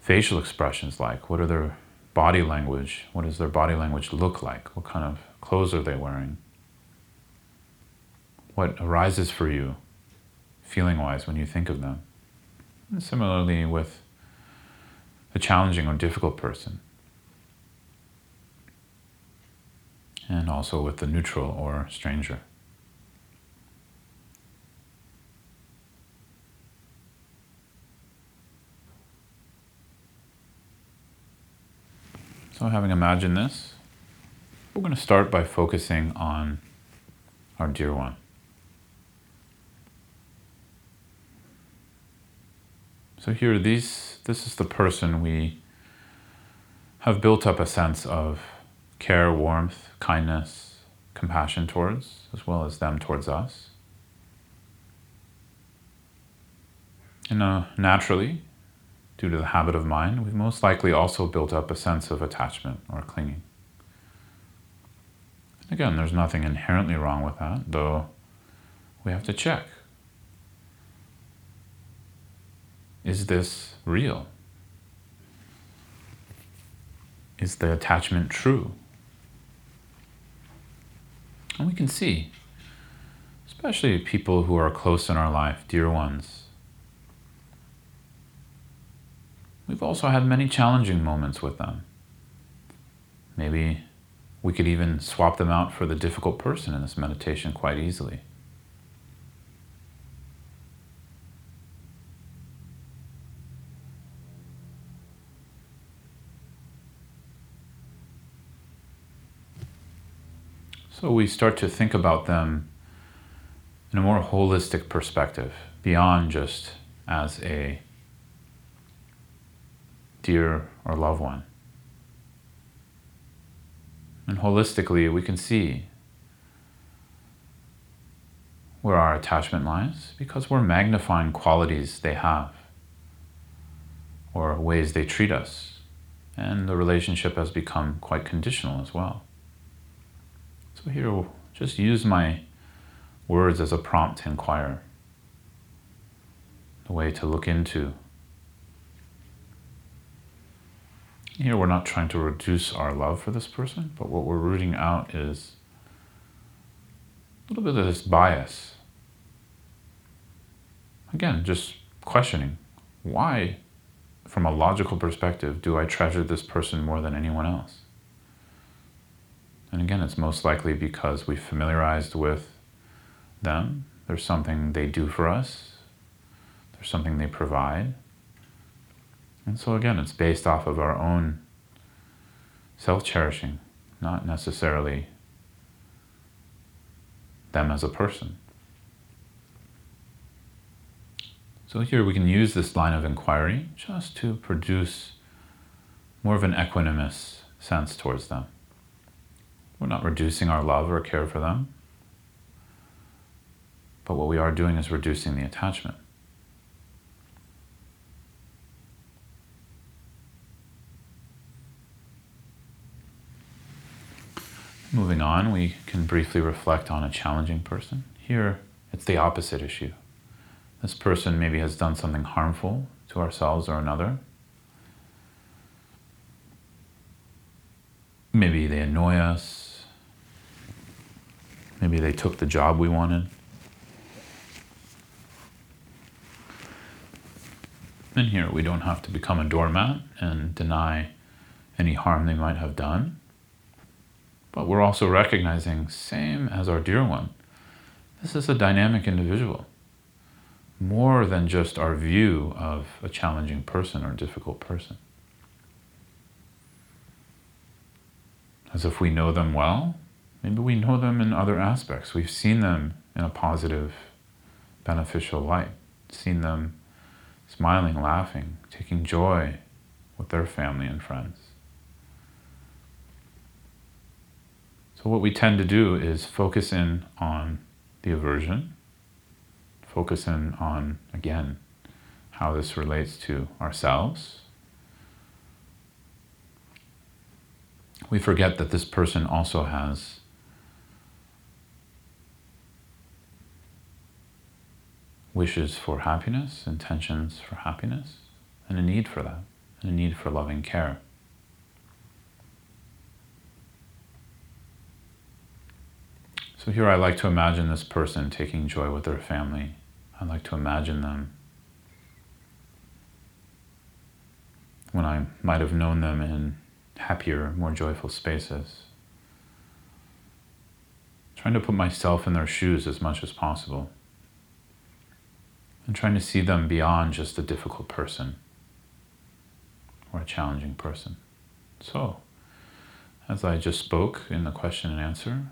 facial expressions like? What are their body language? What does their body language look like? What kind of clothes are they wearing? What arises for you, feeling wise, when you think of them? And similarly, with a challenging or difficult person. And also with the neutral or stranger. So, having imagined this, we're going to start by focusing on our dear one. So here, these, this is the person we have built up a sense of care, warmth, kindness, compassion towards, as well as them towards us. And uh, naturally, due to the habit of mind, we've most likely also built up a sense of attachment or clinging. Again, there's nothing inherently wrong with that, though we have to check. Is this real? Is the attachment true? And we can see, especially people who are close in our life, dear ones, We've also had many challenging moments with them. Maybe we could even swap them out for the difficult person in this meditation quite easily. So we start to think about them in a more holistic perspective, beyond just as a dear or loved one. And holistically, we can see where our attachment lies because we're magnifying qualities they have or ways they treat us. And the relationship has become quite conditional as well. So here, just use my words as a prompt to inquire, a way to look into. Here, we're not trying to reduce our love for this person, but what we're rooting out is a little bit of this bias. Again, just questioning why, from a logical perspective, do I treasure this person more than anyone else? And again, it's most likely because we've familiarized with them. There's something they do for us, there's something they provide. And so, again, it's based off of our own self cherishing, not necessarily them as a person. So, here we can use this line of inquiry just to produce more of an equanimous sense towards them. We're not reducing our love or care for them, but what we are doing is reducing the attachment. Moving on, we can briefly reflect on a challenging person. Here, it's the opposite issue. This person maybe has done something harmful to ourselves or another. Maybe they annoy us. Maybe they took the job we wanted. And here, we don't have to become a doormat and deny any harm they might have done. But we're also recognizing, same as our dear one, this is a dynamic individual. More than just our view of a challenging person or difficult person. As if we know them well, maybe we know them in other aspects. We've seen them in a positive, beneficial light, seen them smiling, laughing, taking joy with their family and friends. So, what we tend to do is focus in on the aversion, focus in on, again, how this relates to ourselves. We forget that this person also has wishes for happiness, intentions for happiness, and a need for that, and a need for loving care. So here I like to imagine this person taking joy with their family. I like to imagine them when I might have known them in happier, more joyful spaces. Trying to put myself in their shoes as much as possible. And trying to see them beyond just a difficult person or a challenging person. So, as I just spoke in the question and answer,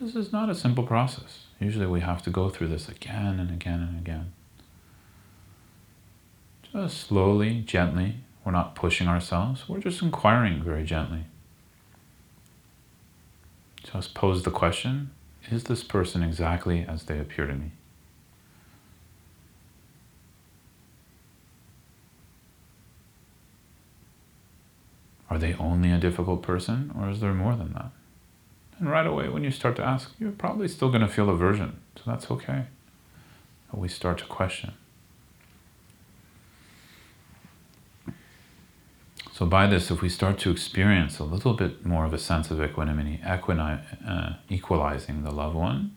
this is not a simple process. Usually we have to go through this again and again and again. Just slowly, gently. We're not pushing ourselves, we're just inquiring very gently. Just pose the question Is this person exactly as they appear to me? Are they only a difficult person, or is there more than that? And right away, when you start to ask, you're probably still going to feel aversion. So that's okay. But we start to question. So, by this, if we start to experience a little bit more of a sense of equanimity, equini- uh, equalizing the loved one,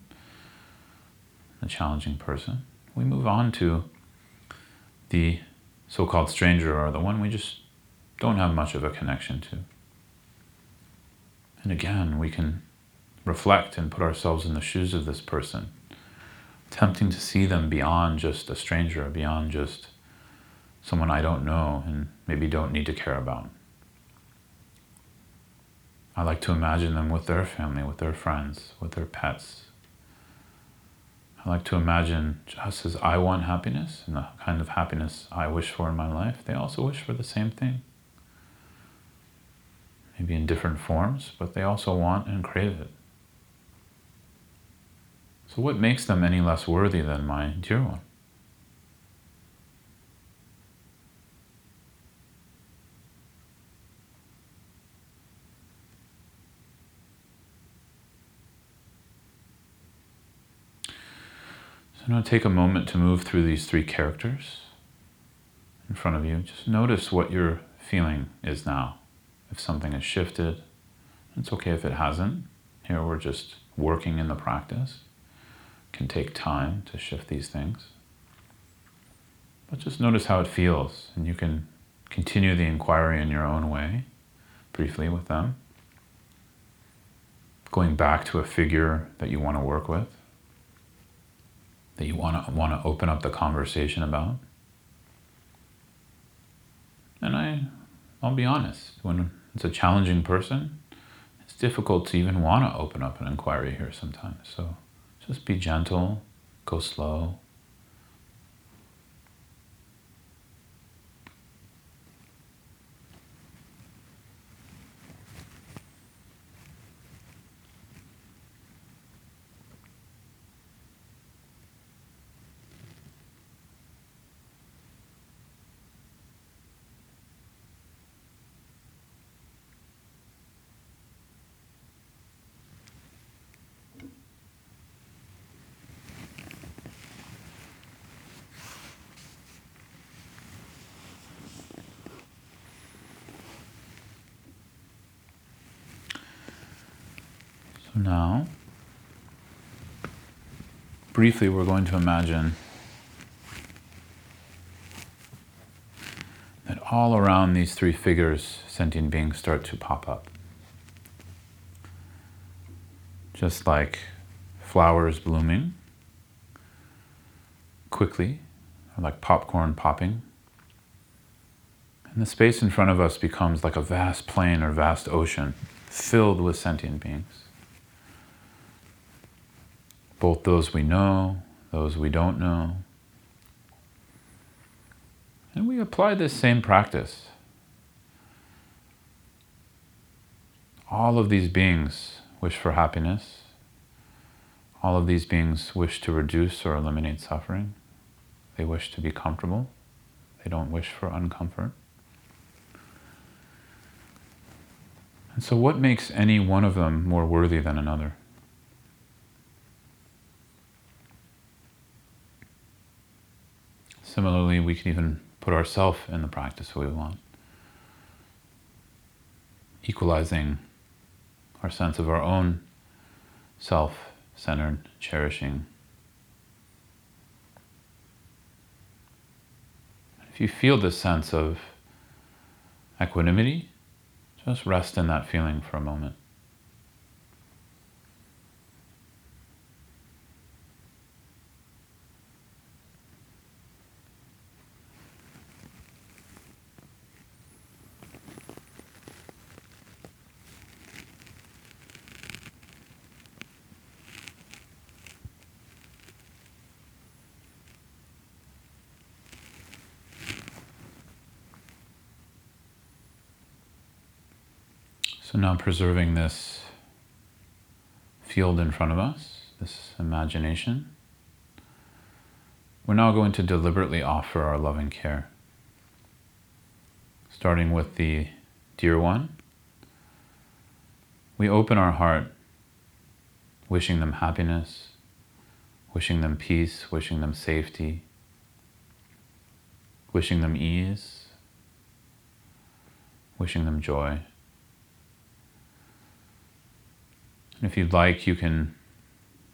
the challenging person, we move on to the so called stranger or the one we just don't have much of a connection to. And again, we can reflect and put ourselves in the shoes of this person, attempting to see them beyond just a stranger, beyond just someone I don't know and maybe don't need to care about. I like to imagine them with their family, with their friends, with their pets. I like to imagine just as I want happiness and the kind of happiness I wish for in my life, they also wish for the same thing. Maybe in different forms, but they also want and crave it. So, what makes them any less worthy than my dear one? So, to take a moment to move through these three characters in front of you. Just notice what your feeling is now. If something has shifted, it's okay if it hasn't. Here we're just working in the practice. Can take time to shift these things. But just notice how it feels, and you can continue the inquiry in your own way, briefly with them. Going back to a figure that you want to work with, that you want to want to open up the conversation about. And I, I'll be honest, when it's a challenging person, it's difficult to even want to open up an inquiry here sometimes. So just be gentle, go slow. So now, briefly, we're going to imagine that all around these three figures, sentient beings start to pop up. Just like flowers blooming quickly, or like popcorn popping. And the space in front of us becomes like a vast plain or vast ocean filled with sentient beings both those we know, those we don't know. And we apply this same practice. All of these beings wish for happiness. All of these beings wish to reduce or eliminate suffering. They wish to be comfortable. They don't wish for uncomfort. And so, what makes any one of them more worthy than another? Similarly, we can even put ourselves in the practice we want, equalizing our sense of our own self centered, cherishing. If you feel this sense of equanimity, just rest in that feeling for a moment. So now preserving this field in front of us, this imagination, we're now going to deliberately offer our loving care. Starting with the dear one, we open our heart, wishing them happiness, wishing them peace, wishing them safety, wishing them ease, wishing them joy. And if you'd like, you can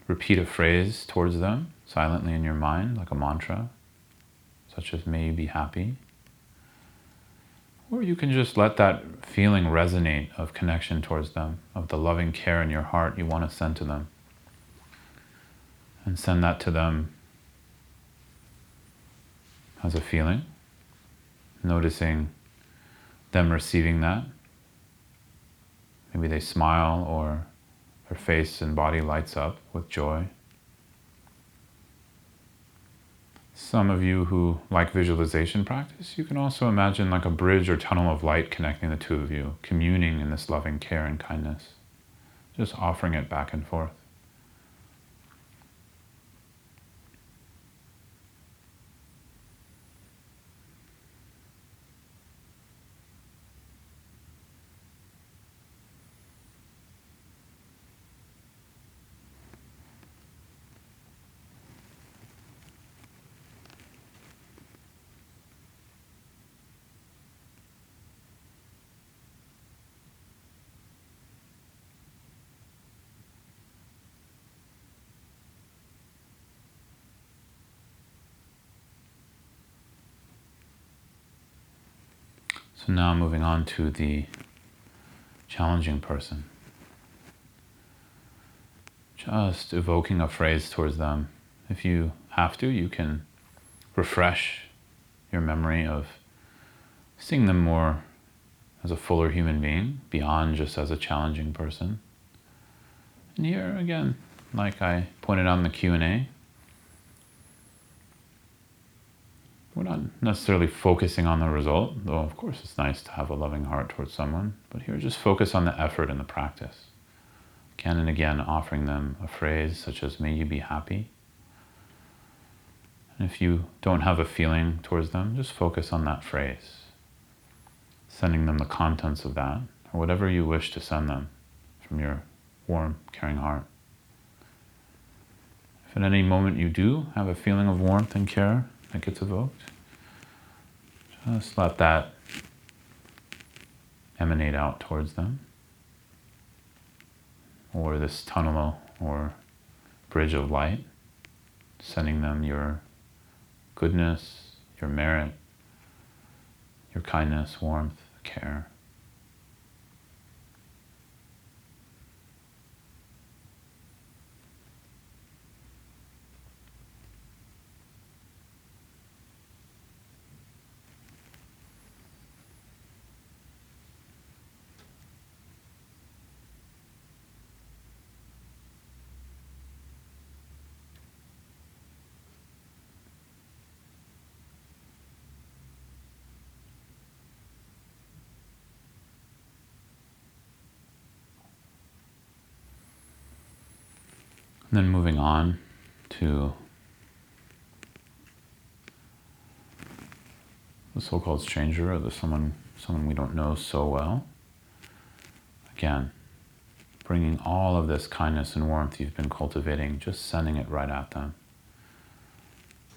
repeat a phrase towards them silently in your mind, like a mantra, such as, May you be happy. Or you can just let that feeling resonate of connection towards them, of the loving care in your heart you want to send to them. And send that to them as a feeling, noticing them receiving that. Maybe they smile or their face and body lights up with joy. Some of you who like visualization practice, you can also imagine like a bridge or tunnel of light connecting the two of you, communing in this loving care and kindness, just offering it back and forth. So now moving on to the challenging person. Just evoking a phrase towards them. If you have to, you can refresh your memory of seeing them more as a fuller human being beyond just as a challenging person. And here again, like I pointed out in the Q&A, we're not necessarily focusing on the result, though of course it's nice to have a loving heart towards someone, but here just focus on the effort and the practice. Again and again offering them a phrase such as may you be happy. And if you don't have a feeling towards them, just focus on that phrase. Sending them the contents of that, or whatever you wish to send them from your warm, caring heart. If at any moment you do have a feeling of warmth and care that gets evoked, just let that emanate out towards them. Or this tunnel or bridge of light, sending them your goodness, your merit, your kindness, warmth, care. And then moving on to the so-called stranger or the someone someone we don't know so well. Again, bringing all of this kindness and warmth you've been cultivating, just sending it right at them.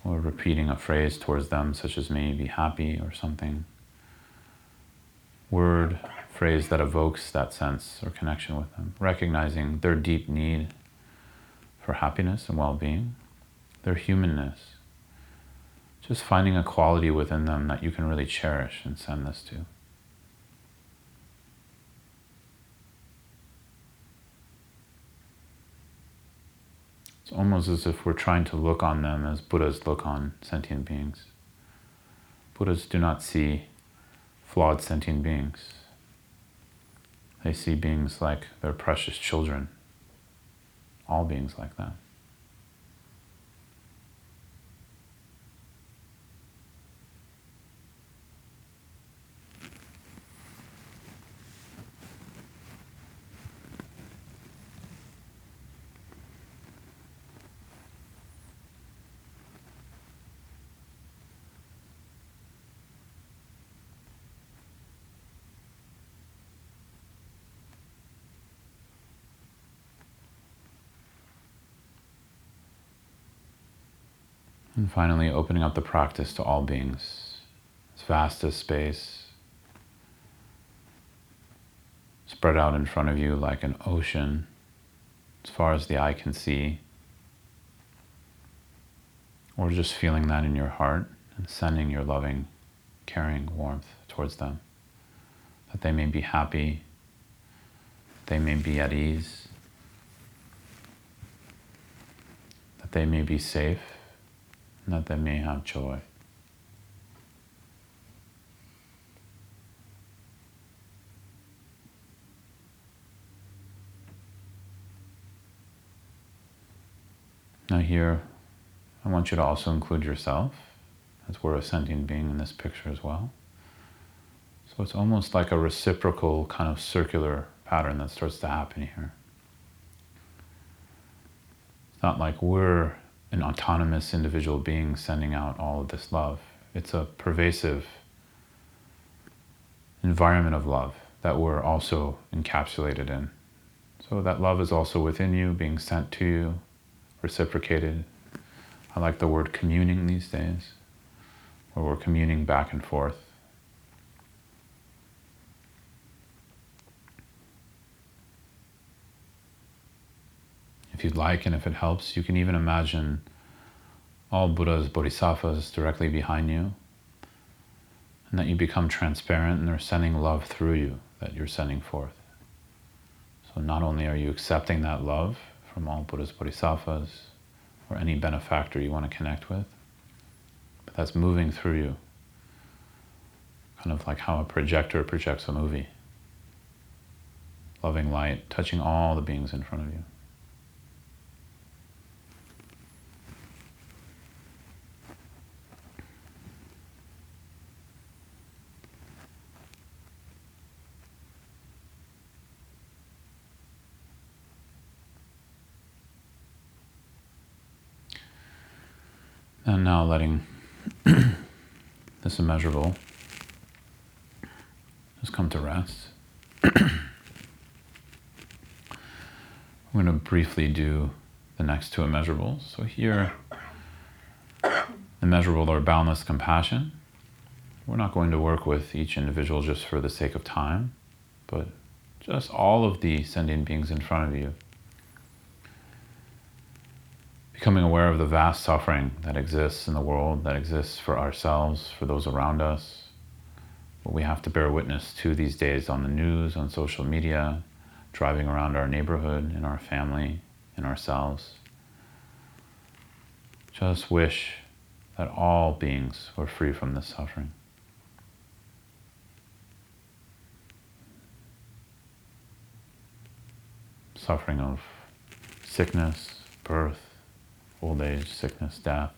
Or repeating a phrase towards them, such as may you be happy or something. Word, phrase that evokes that sense or connection with them, recognizing their deep need for happiness and well being, their humanness. Just finding a quality within them that you can really cherish and send this to. It's almost as if we're trying to look on them as Buddhas look on sentient beings. Buddhas do not see flawed sentient beings. They see beings like their precious children, all beings like that. And finally, opening up the practice to all beings, as vast as space, spread out in front of you like an ocean, as far as the eye can see, or just feeling that in your heart and sending your loving, caring warmth towards them, that they may be happy, they may be at ease, that they may be safe that they may have joy. Now, here, I want you to also include yourself, as we're a sentient being in this picture as well. So it's almost like a reciprocal kind of circular pattern that starts to happen here. It's not like we're an autonomous individual being sending out all of this love. It's a pervasive environment of love that we're also encapsulated in. So that love is also within you, being sent to you, reciprocated. I like the word communing these days, where we're communing back and forth. If you'd like, and if it helps, you can even imagine all Buddhas, Bodhisattvas directly behind you. and that you become transparent and they're sending love through you that you're sending forth. So not only are you accepting that love from all Buddhas, Bodhisattvas, or any benefactor you want to connect with, but that's moving through you. Kind of like how a projector projects a movie. Loving light, touching all the beings in front of you. And now letting this immeasurable just come to rest. I'm going to briefly do the next two immeasurables. So here, immeasurable or boundless compassion. We're not going to work with each individual just for the sake of time, but just all of the sentient beings in front of you becoming aware of the vast suffering that exists in the world, that exists for ourselves, for those around us. What we have to bear witness to these days on the news, on social media, driving around our neighborhood, in our family, in ourselves. Just wish that all beings were free from this suffering. Suffering of sickness, birth, old age, sickness, death,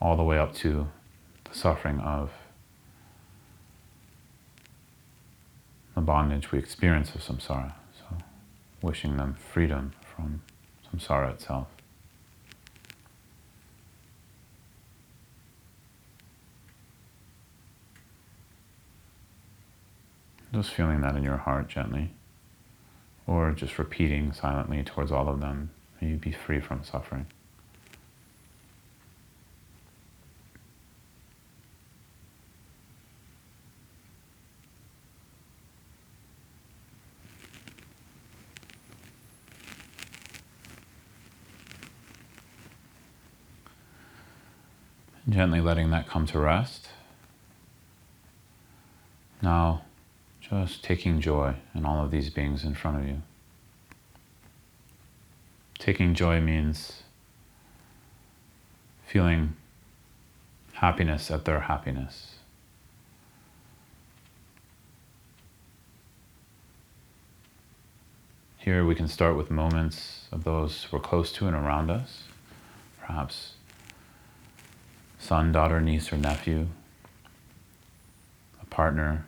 all the way up to the suffering of the bondage we experience of samsara. So, wishing them freedom from samsara itself. Just feeling that in your heart gently, or just repeating silently towards all of them May you be free from suffering. Gently letting that come to rest. Now, just taking joy in all of these beings in front of you. Taking joy means feeling happiness at their happiness. Here we can start with moments of those we're close to and around us, perhaps son, daughter, niece, or nephew, a partner,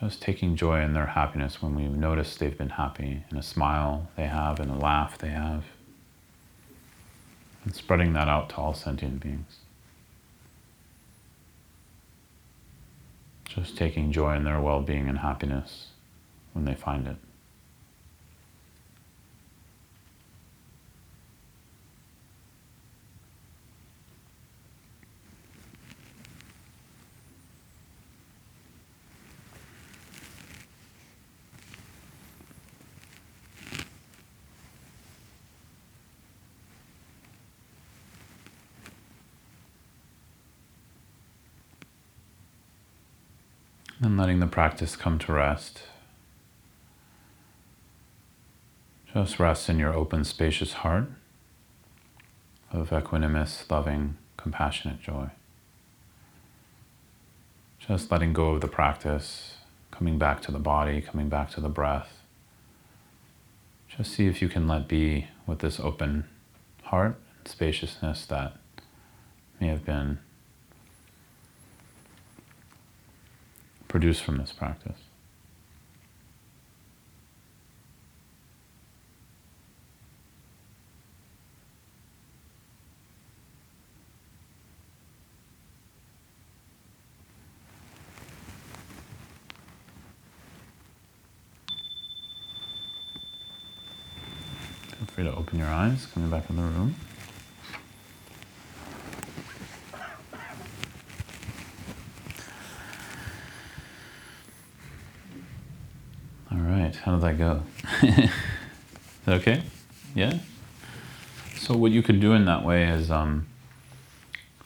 just taking joy in their happiness when we notice they've been happy, in a smile they have, in a laugh they have and spreading that out to all sentient beings. Just taking joy in their well being and happiness when they find it. And letting the practice come to rest. Just rest in your open, spacious heart of equanimous, loving, compassionate joy. Just letting go of the practice, coming back to the body, coming back to the breath. Just see if you can let be with this open heart and spaciousness that may have been produce from this practice. Feel free to open your eyes, coming back in the room. How did that go? is that okay? Yeah? So, what you could do in that way is, um,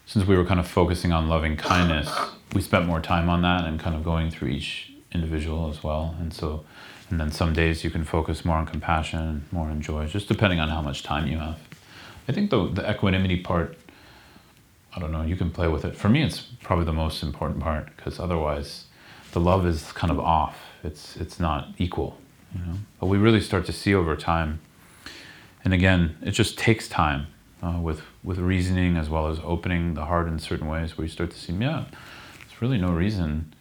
since we were kind of focusing on loving kindness, we spent more time on that and kind of going through each individual as well. And so, and then some days you can focus more on compassion, more on joy, just depending on how much time you have. I think the the equanimity part, I don't know, you can play with it. For me, it's probably the most important part because otherwise, the love is kind of off. It's it's not equal, you know. But we really start to see over time. And again, it just takes time uh, with with reasoning as well as opening the heart in certain ways, where you start to see, yeah, there's really no reason.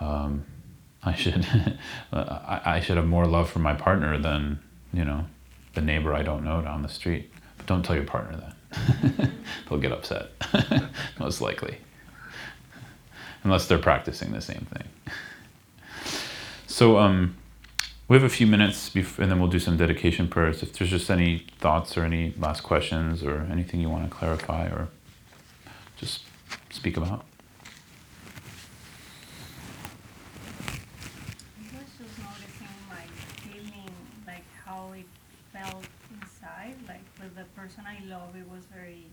Um, I should I, I should have more love for my partner than you know the neighbor I don't know down the street. But don't tell your partner that. They'll get upset, most likely. Unless they're practicing the same thing. So um, we have a few minutes, bef- and then we'll do some dedication prayers. If there's just any thoughts or any last questions or anything you want to clarify or just speak about. Person I love, it was very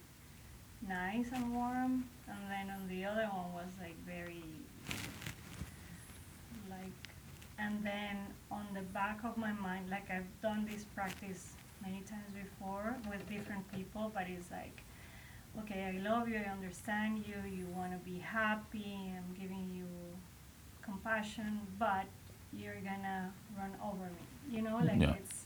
nice and warm, and then on the other one was like very like, and then on the back of my mind, like I've done this practice many times before with different people, but it's like, okay, I love you, I understand you, you want to be happy, I'm giving you compassion, but you're gonna run over me. You know, like Yeah. it's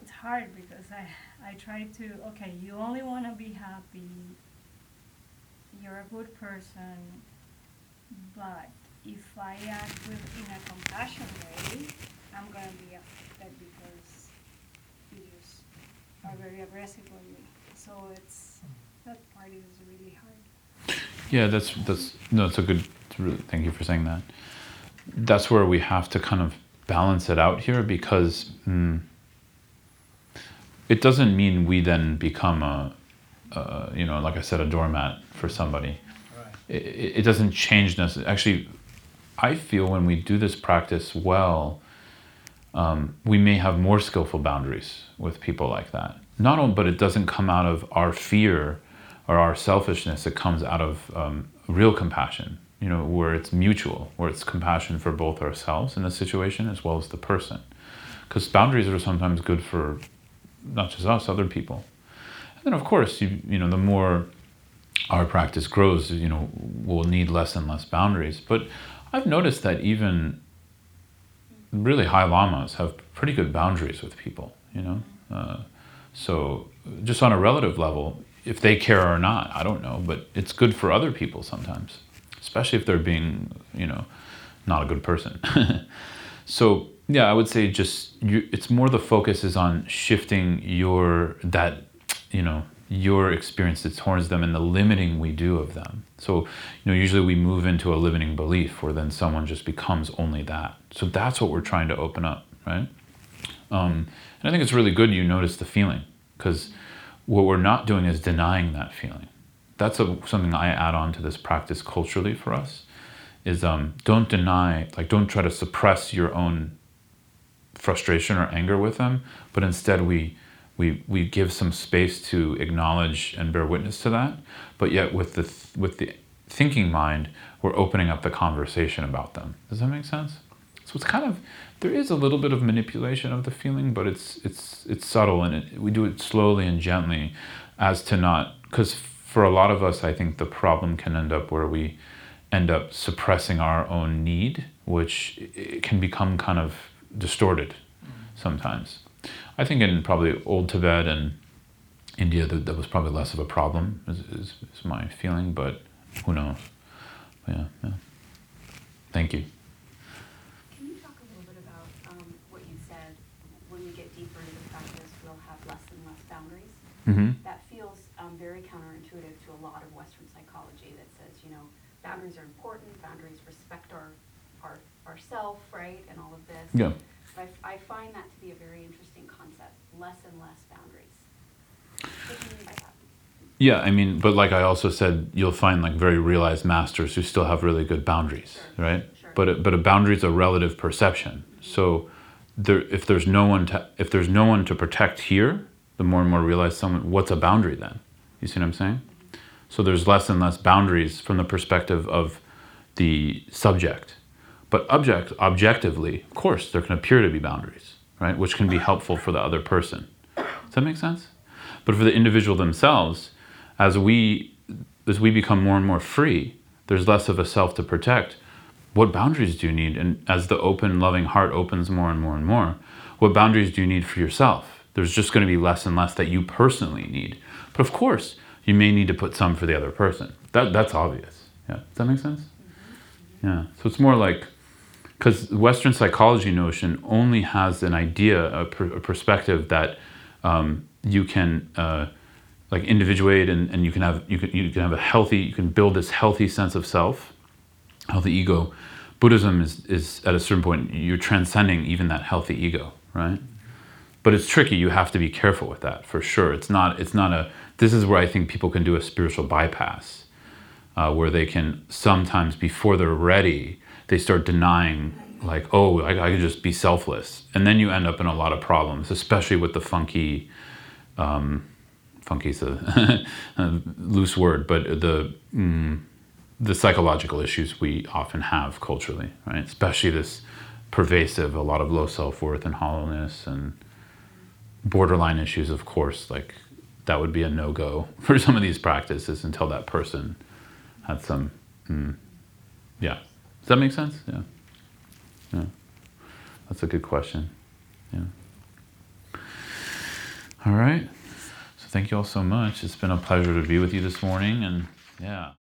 it's hard because I I try to okay, you only want to be happy. You're a good person, but if I act with in a compassion way, I'm gonna be affected because you are very aggressive on me. So it's that part is really hard. Yeah, that's that's no, it's a good. It's really, thank you for saying that. That's where we have to kind of balance it out here because mm, it doesn't mean we then become a, a, you know, like I said, a doormat for somebody. Right. It, it it doesn't change necessarily. Actually, I feel when we do this practice well, um, we may have more skillful boundaries with people like that. Not only, but it doesn't come out of our fear or our selfishness. It comes out of um, real compassion. You know, where it's mutual, where it's compassion for both ourselves in the situation as well as the person. Because boundaries are sometimes good for not just us, other people. And then, of course, you you know, the more our practice grows, you know, we'll need less and less boundaries. But I've noticed that even really high lamas have pretty good boundaries with people, you know. Uh, so just on a relative level, if they care or not, I don't know, but it's good for other people sometimes, especially if they're being, you know, not a good person. so yeah, I would say just you, it's more the focus is on shifting your that, you know, your experience that towards them and the limiting we do of them. So, you know, usually we move into a limiting belief where then someone just becomes only that. So that's what we're trying to open up, right? Um, and I think it's really good you notice the feeling because what we're not doing is denying that feeling. That's a, something I add on to this practice culturally for us is um, don't deny, like don't try to suppress your own frustration or anger with them, but instead we we we give some space to acknowledge and bear witness to that. But yet with the th- with the thinking mind, we're opening up the conversation about them. Does that make sense? So it's kind of there is a little bit of manipulation of the feeling, but it's it's it's subtle and it, we do it slowly and gently, as to not because for a lot of us, I think the problem can end up where we end up suppressing our own need, which can become kind of distorted mm. sometimes. I think in probably old Tibet and India, that, that was probably less of a problem, is, is, is my feeling, but who knows? But yeah, yeah. Thank you. Can you talk a little bit about um, what you said, when we get deeper into the practice, we'll have less and less boundaries? Mm-hmm. That feels um, very counterintuitive to a lot of Western psychology that says, you know, boundaries are important, boundaries respect our, our, ourself, right, and all of this. Yeah. But I, f- I find that to be a very interesting concept, less and less boundaries. What do you mean by that? Yeah, I mean, but like I also said, you'll find like very realized masters who still have really good boundaries, Sure, right? sure. But a, but a boundary is a relative perception. So there, if there's no one to if there's no one to protect here, the more and more realize someone what's a boundary then? You see what I'm saying? So there's less and less boundaries from the perspective of the subject. But object, objectively, of course, there can appear to be boundaries, right? Which can be helpful for the other person. Does that make sense? But for the individual themselves, as we as we become more and more free, there's less of a self to protect. What boundaries do you need? And as the open, loving heart opens more and more and more, what boundaries do you need for yourself? There's just going to be less and less that you personally need. But of course, you may need to put some for the other person. That that's obvious. Yeah. Does that make sense? Yeah. So it's more like because Western psychology notion only has an idea, a, per, a perspective that um, you can uh, like individuate and, and you can have you can you can have a healthy you can build this healthy sense of self, healthy ego. Buddhism is is at a certain point you're transcending even that healthy ego, right? But it's tricky. You have to be careful with that for sure. It's not it's not a. This is where I think people can do a spiritual bypass, uh, where they can sometimes before they're ready they start denying like oh I, I could just be selfless and then you end up in a lot of problems especially with the funky um, funky's a, a loose word but the mm, the psychological issues we often have culturally right especially this pervasive a lot of low self-worth and hollowness and borderline issues of course like that would be a no-go for some of these practices until that person had some mm, yeah does that make sense? Yeah. Yeah. That's a good question. Yeah. All right. So thank you all so much. It's been a pleasure to be with you this morning and yeah.